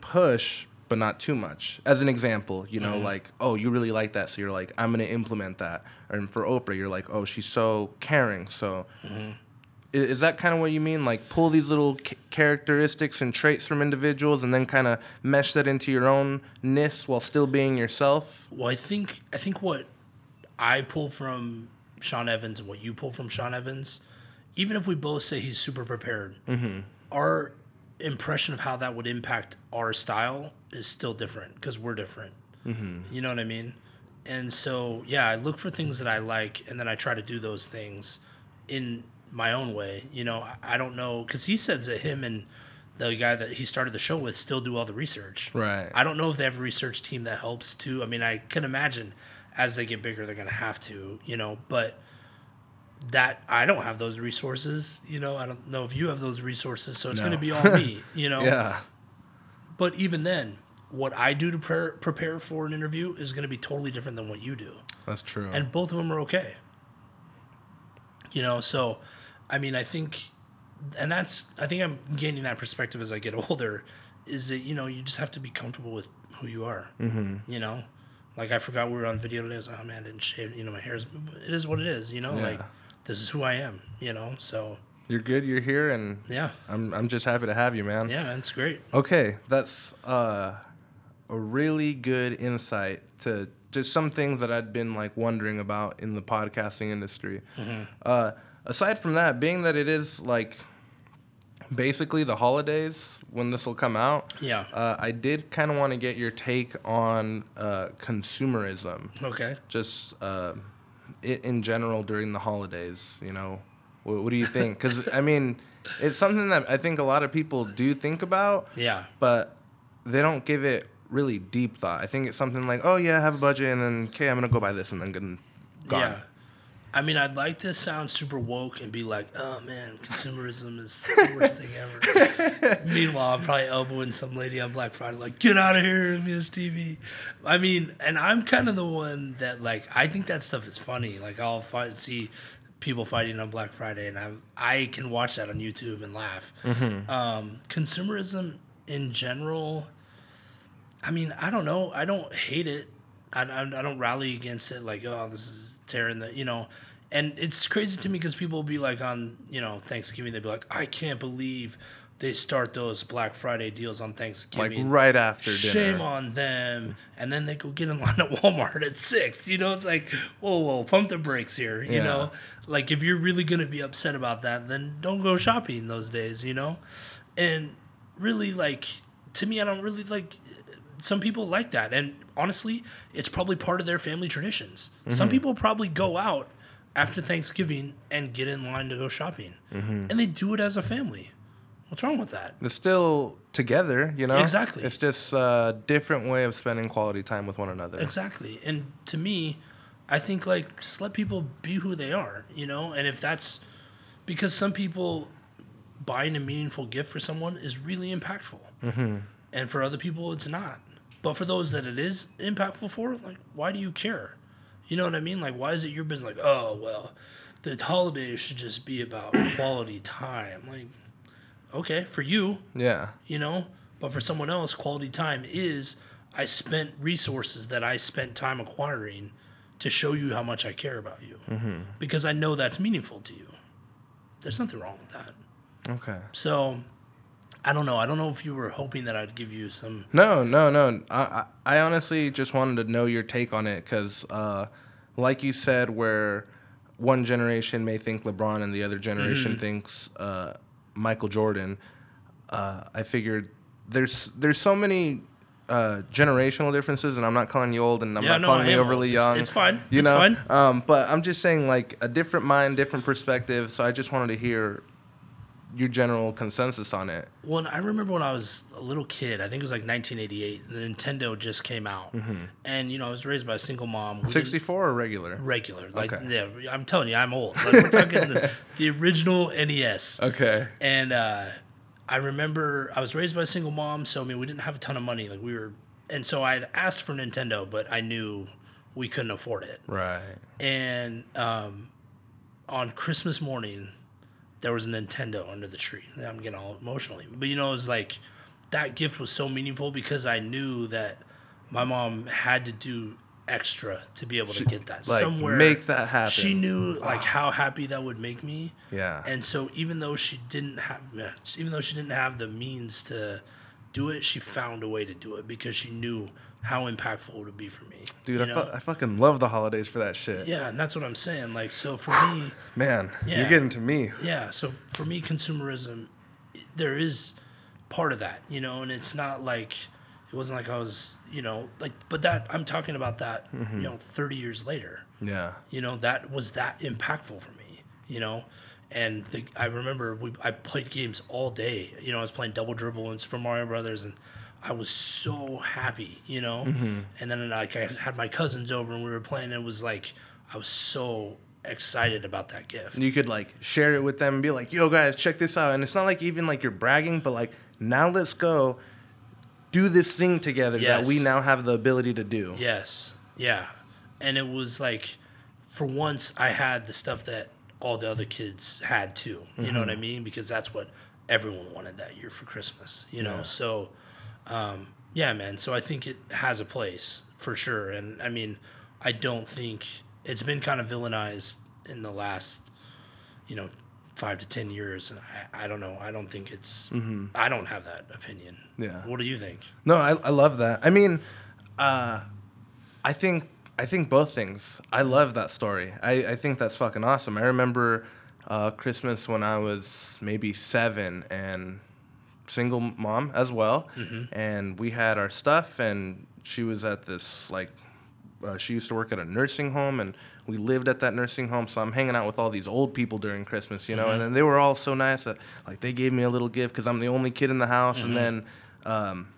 push but not too much. As an example, you know, like, oh, you really like that, so you're like, I'm gonna implement that. And for Oprah, you're like, oh, she's so caring, so. I- Is that kind of what you mean? Like pull these little c- characteristics and traits from individuals, and then kind of mesh that into your own ness while still being yourself. Well, I think I think what I pull from Sean Evans and what you pull from Sean Evans, even if we both say he's super prepared, mm-hmm. our impression of how that would impact our style is still different because we're different. Mm-hmm. You know what I mean? And so, yeah, I look for things that I like, and then I try to do those things in my own way. You know, I, I don't know because he says that him and the guy that he started the show with still do all the research. Right. I don't know if they have a research team that helps too. I mean, I can imagine as they get bigger, they're going to have to, you know, but that I don't have those resources, you know, I don't know if you have those resources. So it's No. going to be all me, you know? Yeah. But even then, what I do to pre- prepare for an interview is going to be totally different than what you do. That's true. And both of them are okay. You know, so I mean, I think, and that's, I think I'm gaining that perspective as I get older is that, you know, you just have to be comfortable with who you are. Mm-hmm. You know, like I forgot we were on video today. I was like, oh man, I didn't shave, you know, my hair's, it is what it is, you know, Yeah. like this is who I am, you know, so you're good. You're here, and yeah, I'm I'm just happy to have you, man. yeah, it's great. Okay, that's uh, a really good insight to just some things that I'd been like wondering about in the podcasting industry. Uh, aside from that, being that it is like basically the holidays when this will come out, Yeah. uh, I did kind of want to get your take on uh, consumerism Okay. just uh, it in general during the holidays? You know, what, what do you think? Because I mean, it's something that I think a lot of people do think about, Yeah. but they don't give it really deep thought. I think it's something like, oh yeah, I have a budget, and then okay, I'm gonna go buy this, and then gone. Yeah. I mean, I'd like to sound super woke and be like, "Oh man, consumerism is the worst thing ever." Meanwhile, I'm probably elbowing some lady on Black Friday, like, "Get out of here, this TV." I mean, and I'm kind of the one that like I think that stuff is funny. Like, I'll find, see people fighting on Black Friday, and I I can watch that on YouTube and laugh. Um, consumerism in general. I mean, I don't know. I don't hate it. I, I, I don't rally against it like, oh, this is tearing the, you know. And it's crazy to me because people will be like on, you know, Thanksgiving, they'd be like, I can't believe they start those Black Friday deals on Thanksgiving. Like right after dinner. Shame on them. And then they go get in line at Walmart at six. You know, it's like, whoa, whoa, pump the brakes here. You Yeah. know, like if you're really going to be upset about that, then don't go shopping those days, you know? And really, like, to me, I don't really like, some people like that. And honestly, it's probably part of their family traditions. Some Mm-hmm. people probably go out after Thanksgiving and get in line to go shopping. Mm-hmm. And they do it as a family. What's wrong with that? They're still together, you know. Exactly. It's just a different way of spending quality time with one another. Exactly. And to me, I think like just let people be who they are, you know? And if that's because some people buying a meaningful gift for someone is really impactful. Mm-hmm. And for other people, it's not. But for those that it is impactful for, like, why do you care? You know what I mean? Like, why is it your business? Like, oh, well, the holidays should just be about quality time. Like, okay, for you, Yeah. you know but for someone else quality time is i spent resources that i spent time acquiring to show you how much i care about you mm-hmm. because i know that's meaningful to you there's nothing wrong with that Okay. so i don't know i don't know if you were hoping that i'd give you some No, no, no. I, I, I honestly just wanted to know your take on it because, uh, like you said, where one generation may think LeBron and the other generation Mm-hmm. thinks uh, Michael Jordan, uh, I figured there's there's so many uh, generational differences, and I'm not calling you old, and I'm Yeah, not no, calling you overly old. It's- young. it's fine. You It's know, fine. Um, but I'm just saying, like a different mind, different perspective. So I just wanted to hear your general consensus on it. Well, I remember when I was a little kid. I think it was like 1988. The Nintendo just came out, and you know I was raised by a single mom. who 64 or regular? regular. Like, Okay. yeah, I'm telling you, I'm old. Like, we're talking the, the original NES. Okay. And uh, I remember I was raised by a single mom, so I mean we didn't have a ton of money. Like we were, and so I had asked for Nintendo, but I knew we couldn't afford it. Right. And um, on Christmas morning, there was a Nintendo under the tree. I'm getting all emotionally, but you know, it was like that gift was so meaningful because I knew that my mom had to do extra to be able to get that like, somewhere. make that happen. She knew ah. like how happy that would make me. Yeah. And so even though she didn't have even though she didn't have the means to do it, she found a way to do it because she knew how impactful would it would be for me. Dude, I, fu- I fucking love the holidays for that shit. yeah, and that's what I'm saying. Like so for me, Man, Yeah. you're getting to me. yeah, so for me consumerism there is part of that, you know, and it's not like it wasn't like I was, you know, like but that I'm talking about that, Mm-hmm. you know, 30 years later. Yeah. you know that was that impactful for me you know and the, i remember we, i played games all day you know i was playing double dribble and super mario brothers and i was so happy you know mm-hmm. and then like i had my cousins over and we were playing it was like i was so excited about that gift And You could like share it with them and be like, yo, guys, check this out. And it's not like even like you're bragging, but like, now let's go do this thing together that we now have the ability to do. Yes. Yeah. And it was like, for once, I had the stuff that all the other kids had too. You know what mm-hmm. I mean? Because that's what everyone wanted that year for Christmas. You know. So, um, yeah, man. So I think it has a place for sure. And I mean, I don't think it's been kind of villainized in the last, you know, five to ten years. And I, I don't know. I don't think it's. I don't have that opinion. Yeah. What do you think? No, I, I love that. I mean, uh, I think I think both things. I love that story. I, I think that's fucking awesome. I remember uh, Christmas when I was maybe seven and single mom as well, and we had our stuff, and she was at this like uh, she used to work at a nursing home, and we lived at that nursing home. So I'm hanging out with all these old people during Christmas, you know, and then they were all so nice that like they gave me a little gift because I'm the only kid in the house, and then. Um,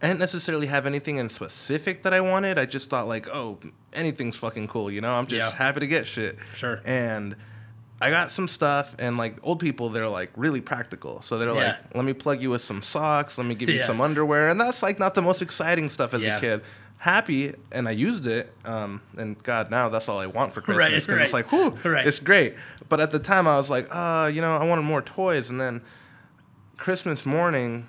I didn't necessarily have anything in specific that I wanted. I just thought like, oh, anything's fucking cool, you know. I'm just Yeah. happy to get shit. Sure. And I got some stuff, and like old people, they're like really practical. So they're Yeah. like, let me plug you with some socks. Let me give you Yeah. some underwear, and that's like not the most exciting stuff as Yeah. a kid. Happy, and I used it. Um, and God, now that's all I want for Christmas. Right, right. It's like, whew, Right. it's great. But at the time, I was like, uh, you know, I wanted more toys, and then Christmas morning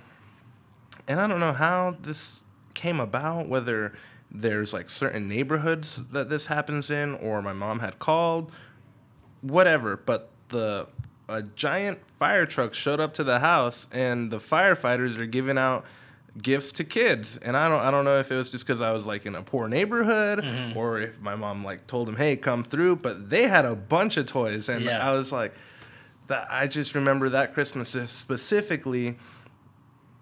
and I don't know how this came about, whether there's like certain neighborhoods that this happens in, or my mom had called, whatever. But the a giant fire truck showed up to the house, and the firefighters are giving out gifts to kids. And I don't I don't know if it was just because I was like in a poor neighborhood, Mm-hmm. or if my mom like told them, hey, come through. But they had a bunch of toys, and Yeah. I was like. That I just remember that Christmas specifically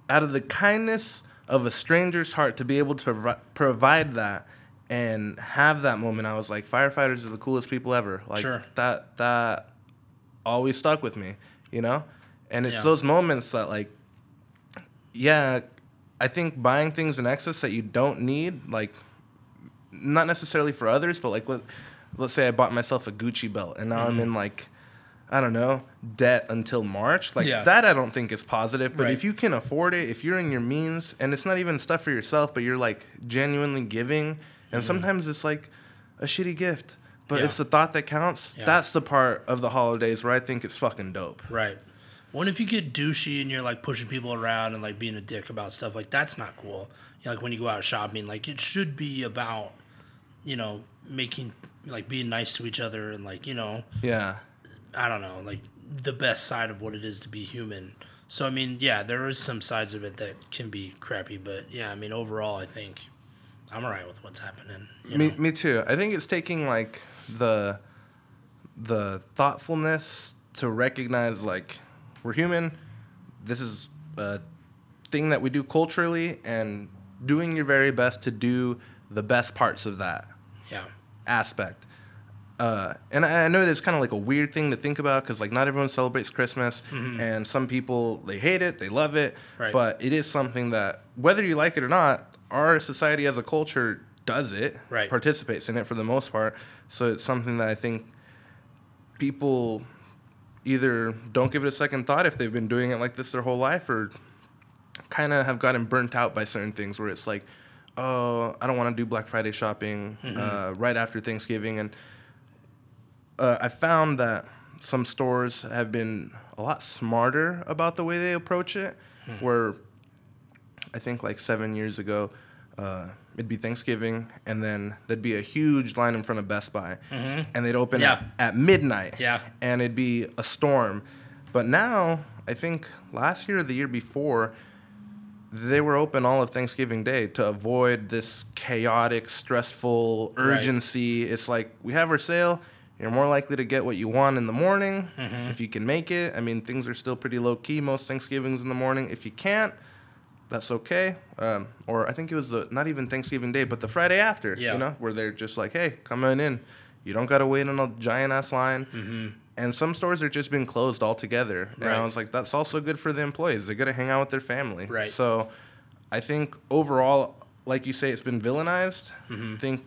out of the kindness of a stranger's heart to be able to provi- provide that and have that moment i was like firefighters are the coolest people ever like Sure. that that always stuck with me you know and it's Yeah. those moments that like yeah i think buying things in excess that you don't need like not necessarily for others but like let, let's say i bought myself a gucci belt and now i'm mm-hmm. in like I don't know, debt until March. Like Yeah. that I don't think is positive. But Right. if you can afford it, if you're in your means and it's not even stuff for yourself, but you're like genuinely giving and sometimes it's like a shitty gift. But. Yeah. it's the thought that counts. Yeah. That's the part of the holidays where I think it's fucking dope. Right. What if you get douchey and you're like pushing people around and like being a dick about stuff? Like that's not cool. You know, like when you go out shopping, like it should be about, you know, making like being nice to each other and like you know, Yeah. I don't know, like the best side of what it is to be human. So I mean, yeah, there is some sides of it that can be crappy, but yeah, I mean overall, I think I'm alright with what's happening. Me, know? me too. I think it's taking like the the thoughtfulness to recognize like we're human. This is a thing that we do culturally, and doing your very best to do the best parts of that Yeah. aspect. Uh, and I I know that's kind of like a weird thing to think about because like not everyone celebrates Christmas, and some people they hate it, they love it, Mm-hmm. Right. but it is something that whether you like it or not, our society as a culture does it, Right. participates in it for the most part. So it's something that I think people either don't give it a second thought if they've been doing it like this their whole life, or kind of have gotten burnt out by certain things where it's like, oh, I don't want to do Black Friday shopping uh, right after Thanksgiving. And uh, I found that some stores have been a lot smarter about the way they approach it. Where I think like seven years ago, uh, it'd be Thanksgiving, and then there'd be a huge line in front of Best Buy, and they'd open Yeah. at, at midnight Yeah. and it'd be a storm. But now, I think last year or the year before, they were open all of Thanksgiving Day to avoid this chaotic, stressful Right. urgency. It's like we have our sale. You're more likely to get what you want in the morning if you can make it. I mean, things are still pretty low key most Thanksgivings in the morning. If you can't, that's okay. Um, or I think it was the not even Thanksgiving Day, but the Friday after. Yeah. You know, where they're just like, hey, come on in. You don't gotta wait on a giant ass line. And some stores are just being closed altogether. Right. And I was like, that's also good for the employees. They gotta hang out with their family. Right. So I think overall, like you say, it's been villainized. Mm-hmm. I think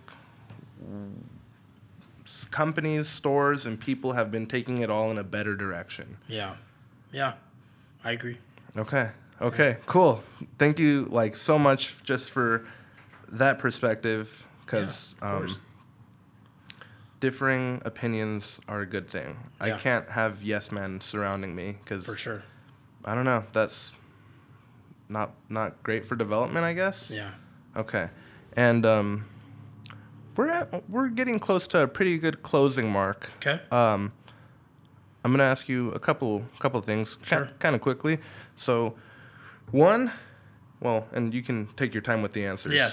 companies, stores, and people have been taking it all in a better direction. Yeah. Yeah. I agree. Okay. Okay. Cool. Thank you, like so much, just for that perspective, because Yeah, um, differing opinions are a good thing. Yeah. I can't have yes men surrounding me because For sure. I don't know. That's not not great for development, I guess. Yeah. Okay. And um, we're at, we're getting close to a pretty good closing mark. Okay. Um, I'm gonna ask you a couple couple things, Sure. kind of quickly. So, one, well, and you can take your time with the answers. Yeah.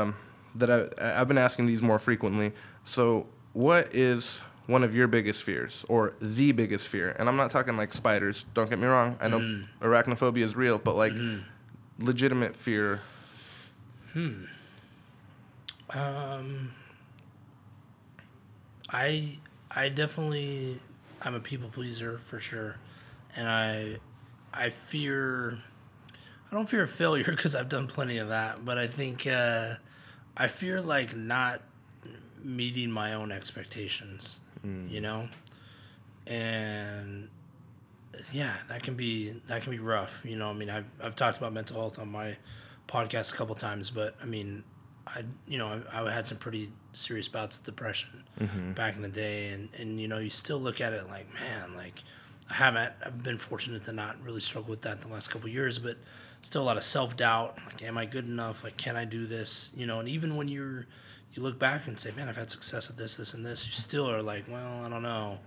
Um, that I I've been asking these more frequently. So, what is one of your biggest fears, or the biggest fear? And I'm not talking like spiders. Don't get me wrong. I know Mm. arachnophobia is real, but like Mm-hmm. legitimate fear. Um, I I definitely I'm a people pleaser for sure, and I I fear I don't fear failure because I've done plenty of that, but I think uh, I fear like not meeting my own expectations, you know, and yeah, that can be that can be rough. You know, I mean, I've I've talked about mental health on my podcast a couple times, but I mean, I you know I, I had some pretty serious bouts of depression back in the day, and and you know you still look at it like man, like I haven't I've been fortunate to not really struggle with that the last couple years, but still a lot of self doubt. Like, am I good enough? Like, can I do this? You know, and even when you're you look back and say, man, I've had success at this, this, and this. You still are like, well, I don't know,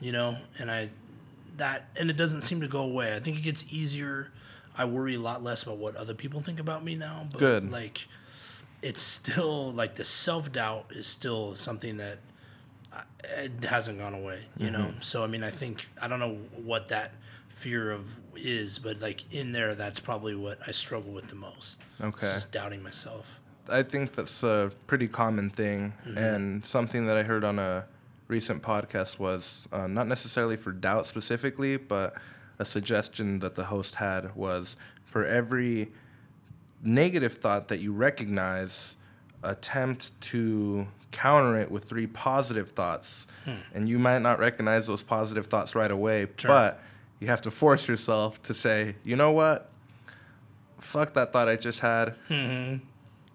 you know. And I that and it doesn't seem to go away. I think it gets easier. I worry a lot less about what other people think about me now. But Good. like it's still like the self doubt is still something that uh, it hasn't gone away, you know. So I mean, I think I don't know what that fear of is, but like in there, that's probably what I struggle with the most. Okay. just doubting myself. I think that's a pretty common thing, Mm-hmm. and something that I heard on a recent podcast was uh, not necessarily for doubt specifically, but a suggestion that the host had was for every negative thought that you recognize, attempt to counter it with three positive thoughts. And you might not recognize those positive thoughts right away, Hmm. Sure. but you have to force yourself to say, you know what? Fuck that thought I just had. Mm-hmm.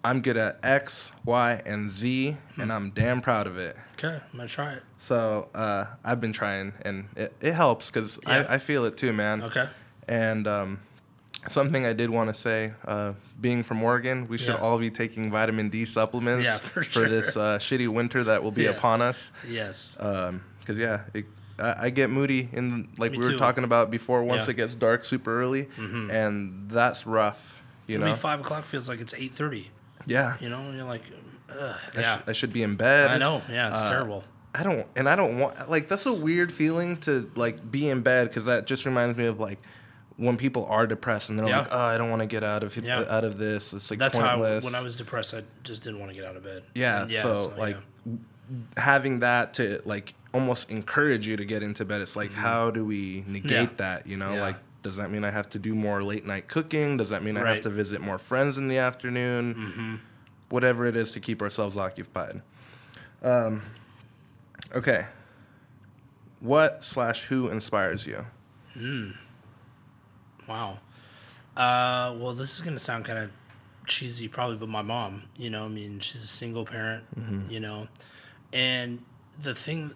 I'm good at X, Y, and Z, Hmm. and I'm damn proud of it. Okay, I'm gonna try it. So uh, I've been trying, and it, it helps because Yeah. I, I feel it too, man. Okay. And um, something I did want to say, uh, being from Oregon, we should Yeah. all be taking vitamin D supplements Yeah, for sure. this uh, shitty winter that will be Yeah. upon us. Yes. Because yeah, it, I, I get moody in like Me we were too. talking about before. Once Yeah. Mm-hmm. it gets dark super early, and that's rough. You I know. mean, five o'clock feels like it's eight thirty. yeah. You know, and you're like, Ugh, I, yeah. sh- I should be in bed. I know. Yeah, it's Uh, terrible. I don't, and I don't want like that's a weird feeling to like be in bed because that just reminds me of like when people are depressed and they're Yeah. like, oh, I don't want to get out of Yeah. out of this. It's like That's how I, pointless. when I was depressed, I just didn't want to get out of bed. yeah, So like having that to like almost encourage you to get into bed. It's like how do we negate Mm-hmm. Yeah. that? You know, Yeah. like does that mean I have to do more late night cooking? Does that mean I have to visit more friends in the afternoon? Mm-hmm. Whatever it is to keep ourselves occupied. Um, okay. What slash who inspires you? Wow. Uh, well, this is gonna sound kind of cheesy, probably, but my mom. You know, I mean, she's a single parent. Mm-hmm. You know, and the thing,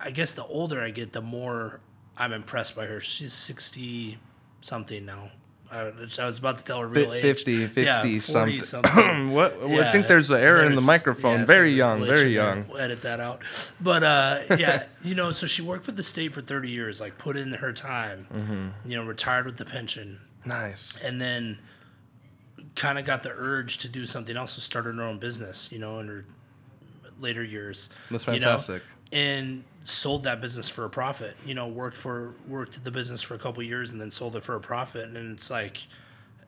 I guess, the older I get, the more I'm impressed by her. She's sixty something now. I, I was about to tell her real Fi age. 50, 50 yeah, something. something. what? I Yeah, think there's an error in the microphone. yeah, very young, very young. We'll edit that out. But uh, yeah, you know, so she worked for the state for 30 years, like put in her time, Mm-hmm. you know, retired with the pension, Nice. and then kind of got the urge to do something else, so started her own business, you know, in her later years. That's you know, fantastic. and sold that business for a profit. You know, worked for worked the business for a couple years and then sold it for a profit. And it's like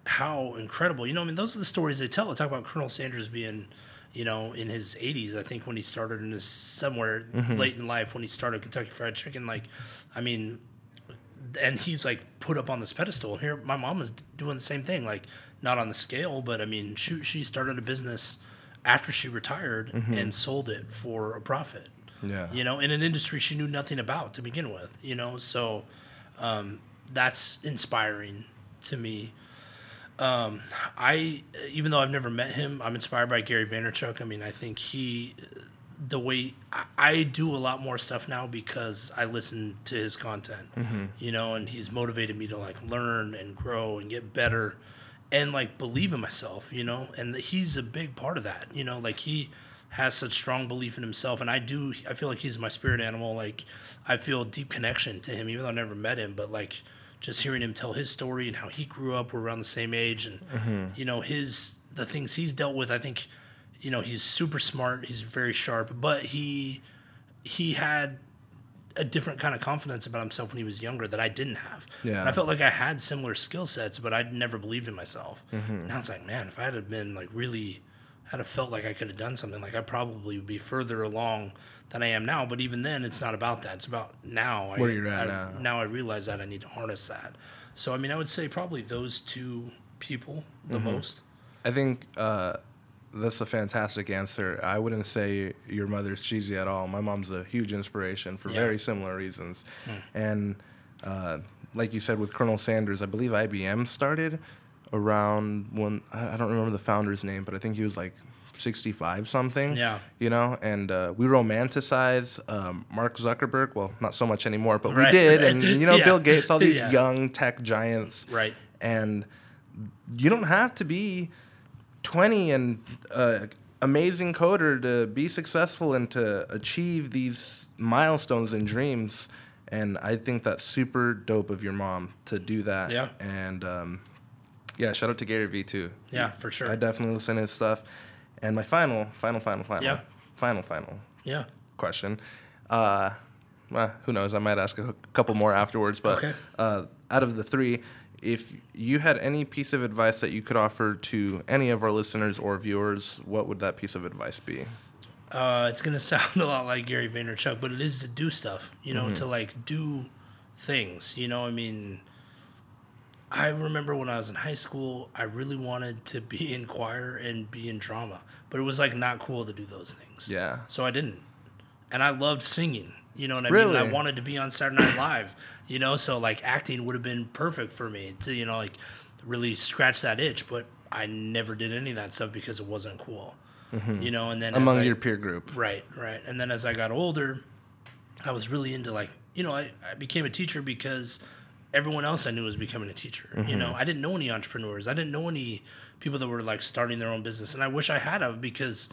how incredible. You know, I mean, those are the stories they tell. They talk about Colonel Sanders being, you know, in his 80s. I think when he started in his somewhere mm-hmm. late in life when he started Kentucky Fried Chicken. Like, I mean, and he's like put up on this pedestal. Here, my mom is doing the same thing. Like, not on the scale, but I mean, she she started a business after she retired mm-hmm. and sold it for a profit Yeah. you know, in an industry she knew nothing about to begin with, you know. So um, that's inspiring to me. Um, I, even though I've never met him, I'm inspired by Gary Vaynerchuk. I mean, I think he, the way I, I do a lot more stuff now because I listen to his content, you know, and he's motivated me to like learn and grow and get better and like believe in myself, you know, and he's a big part of that, you know, like he has such strong belief in himself, and I do. I feel like he's my spirit animal. Like I feel a deep connection to him, even though I never met him. But like just hearing him tell his story and how he grew up, we're around the same age, and you know his the things he's dealt with. I think you know he's super smart. He's very sharp, but he he had a different kind of confidence about himself when he was younger that I didn't have. Yeah. And I felt like I had similar skill sets, but I'd never believed in myself. Mm-hmm. Now it's like, man, if I had been like really had have felt like I could have done something, like I probably would be further along than I am now. But even then, it's not about that. It's about now. Where I, you're at I, now. Now I realize that I need to harness that. So I mean, I would say probably those two people the Mm-hmm. most. I think uh, that's a fantastic answer. I wouldn't say your mother's cheesy at all. My mom's a huge inspiration for Yeah. very similar reasons. And uh, like you said with Colonel Sanders, I believe IBM started around when I don't remember the founder's name, but I think he was like 65 something. Yeah. You know, and uh, we romanticize um, Mark Zuckerberg. Well, not so much anymore, but Right, we did. right. And, you know, Yeah. Bill Gates, all these Yeah. young tech giants Right. and you don't have to be 20 and uh, amazing coder to be successful and to achieve these milestones and dreams and i think that's super dope of your mom to do that Yeah. and um, yeah shout out to gary vee too Yeah, for sure. i definitely listen to his stuff and my final final final final Yeah. final final yeah. question. Uh, well, who knows? I might ask a couple more afterwards. But Okay. uh, out of the three, if you had any piece of advice that you could offer to any of our listeners or viewers, what would that piece of advice be? Uh, it's gonna sound a lot like Gary Vaynerchuk, but it is to do stuff. You Mm-hmm. know, to like do things. You know, I mean, I remember when I was in high school, I really wanted to be in choir and be in drama, but it was like not cool to do those things. Yeah. So I didn't, and I loved singing. You know what I Really? mean? I wanted to be on Saturday Night Live. You know, so like acting would have been perfect for me to you know like really scratch that itch, but I never did any of that stuff because it wasn't cool. You know, and then as Mm-hmm. Among I- your peer group. Right, right. And then as I got older, I was really into like, you know, I, I became a teacher because everyone else I knew was becoming a teacher. You mm-hmm. know, I didn't know any entrepreneurs. I didn't know any people that were like starting their own business. And I wish I had of because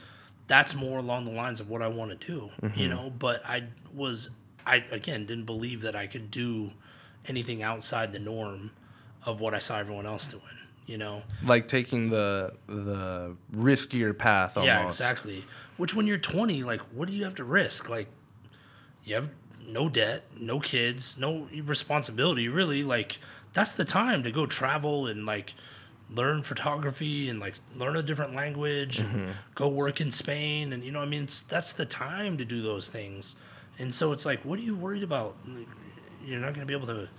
that's more along the lines of what I want to do, you mm-hmm. know, but I was I again didn't believe that I could do anything outside the norm of what I saw everyone else doing, you know. Like taking the the riskier path almost. Yeah, exactly. Which when you're 20, like, what do you have to risk? Like, you have no debt, no kids, no responsibility, really. Like, that's the time to go travel and, like, learn photography and, like, learn a different language and mm-hmm. go work in Spain. And, you know, I mean, it's, that's the time to do those things. And so it's like, what are you worried about? You're not going to be able to,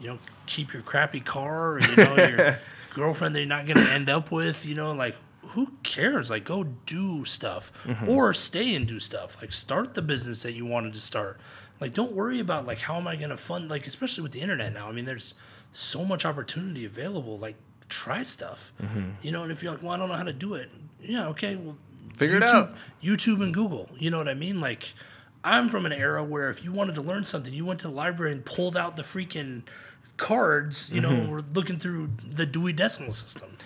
you know, keep your crappy car or, you know, your girlfriend that you're not going to end up with, you know, like, who cares? Like, go do stuff mm-hmm. or stay and do stuff. Like, start the business that you wanted to start. Like, don't worry about, like, how am I going to fund, like, especially with the internet now. I mean, there's so much opportunity available. Like, try stuff, you know, and if you're like, well, I don't know how to do it. Yeah, okay, well, Figure it YouTube, out. YouTube and Google. You know what I mean? Like, I'm from an era where if you wanted to learn something, you went to the library and pulled out the freaking cards. You know, Mm-hmm. we're looking through the Dewey Decimal System.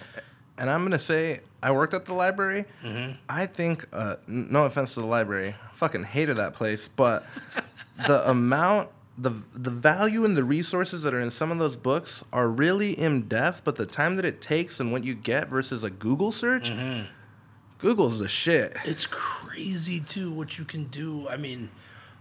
And I'm gonna say, I worked at the library. Mm-hmm. I think, uh, no offense to the library, fucking hated that place, but the amount, the the value and the resources that are in some of those books are really in depth. But the time that it takes and what you get versus a Google search, Mm-hmm. Google's the shit. It's crazy too what you can do. I mean,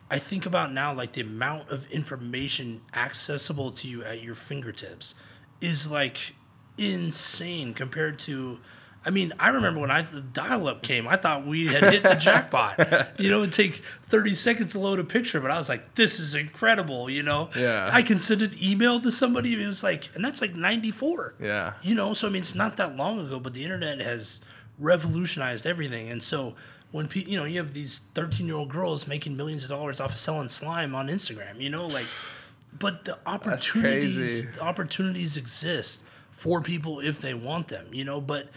I think about now like the amount of information accessible to you at your fingertips is like insane compared to I mean, I remember when I the dial-up came, I thought we had hit the jackpot. You know, it'd take 30 seconds to load a picture, but I was like, this is incredible, you know? Yeah. I can send an email to somebody, it was like, and that's like 94. Yeah. You know, so I mean, it's not that long ago, but the internet has revolutionized everything. And so when pe- you know you have these thirteen-year-old girls making millions of dollars off of selling slime on Instagram, you know, like, but the opportunities, the opportunities exist for people if they want them, you know. But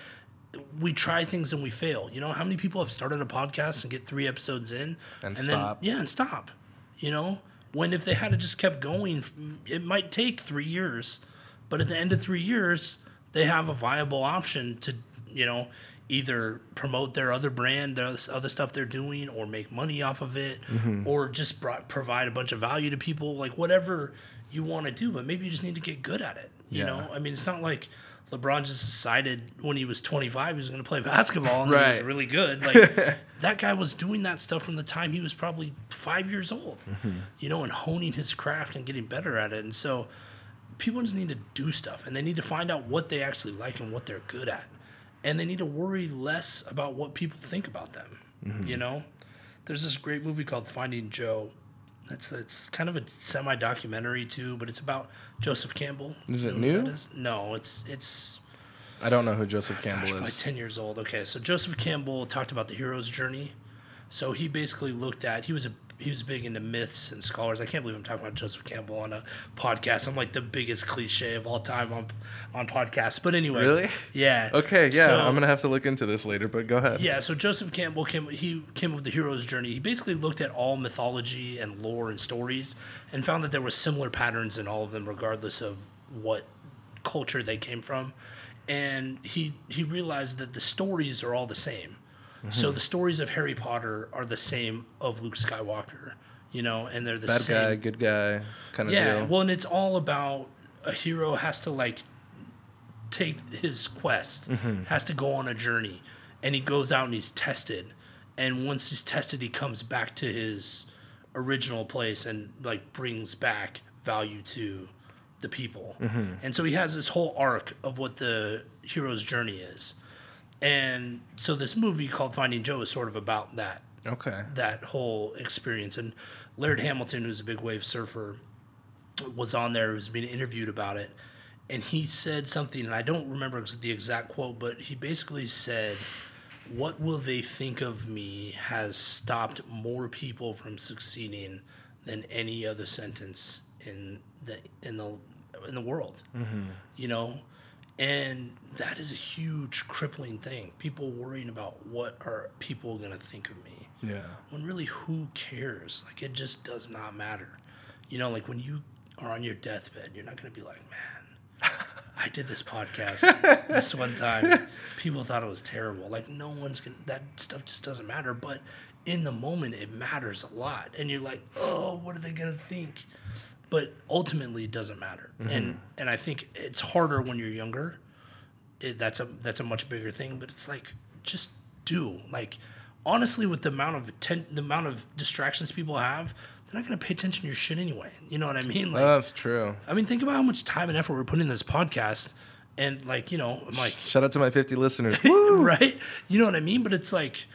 we try things and we fail. You know, how many people have started a podcast and get three episodes in And then stop. yeah, and stop. You know, when if they had just kept going, it might take three years, but at the end of three years, they have a viable option to, you know, either promote their other brand, their other stuff they're doing, or make money off of it, mm-hmm. or just bro- provide a bunch of value to people, like whatever you want to do. But maybe you just need to get good at it. You Yeah. know, I mean, it's not like LeBron just decided when he was 25 he was going to play basketball and he was really good. Like that guy was doing that stuff from the time he was probably five years old, mm-hmm. you know, and honing his craft and getting better at it. And so people just need to do stuff and they need to find out what they actually like and what they're good at. and they need to worry less about what people think about them. Mm-hmm. You know, there's this great movie called Finding Joe. It's it's kind of a semi documentary too, but it's about Joseph Campbell. Is it You know who new? is? No, it's it's I don't know who Joseph Campbell gosh, probably is. ten years old. Okay, so Joseph Campbell talked about the hero's journey. So he basically looked at he was a he was big into myths and scholars. I can't believe I'm talking about Joseph Campbell on a podcast. I'm like the biggest cliche of all time on on podcasts. But anyway, Really? Yeah. Okay, yeah, So- I'm gonna have to look into this later, but go ahead. yeah, so Joseph Campbell came he came up with the hero's journey. He basically looked at all mythology and lore and stories and found that there were similar patterns in all of them regardless of what culture they came from. And he he realized that the stories are all the same. Mm-hmm. So the stories of Harry Potter are the same of Luke Skywalker, you know, and they're the Bad same. guy, good guy, kind of Yeah, deal. well, and it's all about a hero has to like take his quest, Mm-hmm. has to go on a journey, and he goes out and he's tested, and once he's tested, he comes back to his original place and like brings back value to the people, Mm-hmm. and so he has this whole arc of what the hero's journey is, and so this movie called Finding Joe is sort of about that okay. that whole experience. And Laird Hamilton, who's a big wave surfer, was on there, who's being interviewed about it. And he said something, and I don't remember the exact quote, but he basically said, What will they think of me has stopped more people from succeeding than any other sentence in the in the in the world. Mm-hmm. You know? And that is a huge crippling thing. People worrying about what are people gonna think of me. Yeah. when really who cares? Like it just does not matter. You know like when you are on your deathbed you're not going to be like man i did this podcast this one time. People thought it was terrible. Like no one's going to that stuff just doesn't matter. But in the moment it matters a lot. And you're like oh what are they going to think but ultimately it doesn't matter mm-hmm. and and i think it's harder when you're younger it, that's a that's a much bigger thing. But it's like just do like honestly with the amount of atten- the amount of distractions people have, they're not gonna pay attention to your shit anyway. You know what I mean? Like That's true. I mean, think about how much time and effort we're putting in this podcast, and like you know, I'm like Shout out to my 50 listeners. right, you know what I mean? But it's like.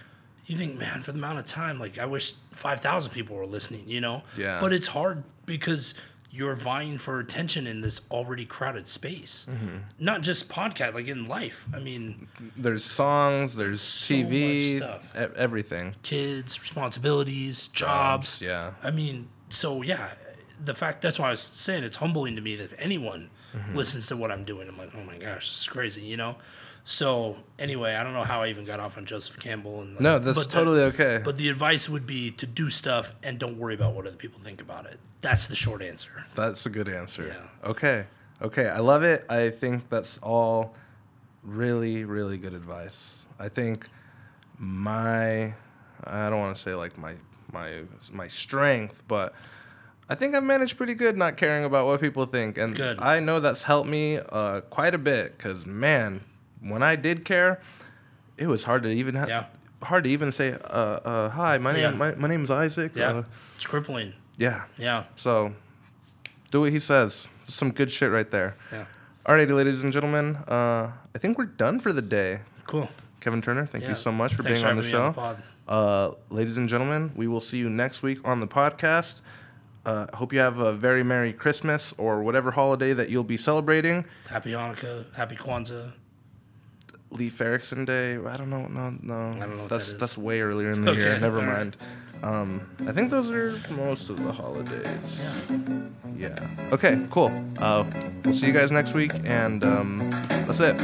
You think, man, for the amount of time, like I wish five thousand people were listening, you know. Yeah. But it's hard because you're vying for attention in this already crowded space. Mm-hmm. Not just podcast, like in life. I mean, there's songs, there's So TV, stuff. e- everything. kids, responsibilities, jobs. Yeah. I mean, so yeah, the fact that's why I was saying it's humbling to me that if anyone Mm-hmm. listens to what I'm doing, I'm like, oh my gosh, this is crazy, you know. So anyway, I don't know how I even got off on Joseph Campbell and No, that's but the- totally okay. But the advice would be to do stuff and don't worry about what other people think about it. That's the short answer. That's a good answer. Yeah. Okay. Okay. I love it. I think that's all really, really good advice. I think my I don't want to say like my my my strength, but I think I've managed pretty good not caring about what people think, and Good. I know that's helped me uh, quite a bit. Cause man, when I did care, it was hard to even have Yeah. hard to even say uh, uh, hi. My Yeah. name my, my name is Isaac. Yeah, Uh, it's crippling. yeah. Yeah, So, do what he says. Some good shit right there. yeah, Alrighty, ladies and gentlemen. Uh, I think we're done for the day. cool. Kevin Turner, thank Yeah. you so much for Thanks being on the show. the uh, ladies and gentlemen, we will see you next week on the podcast. Uh, hope you have a very Merry Christmas or whatever holiday that you'll be celebrating. Happy Hanukkah, Happy Kwanzaa. Leif Erikson Day. I don't know. No, no. I don't know that's that that's way earlier in the year. Never mind. Um, I think those are most of the holidays. Yeah. Yeah. Okay. Cool. Uh, we'll see you guys next week, and um, that's it.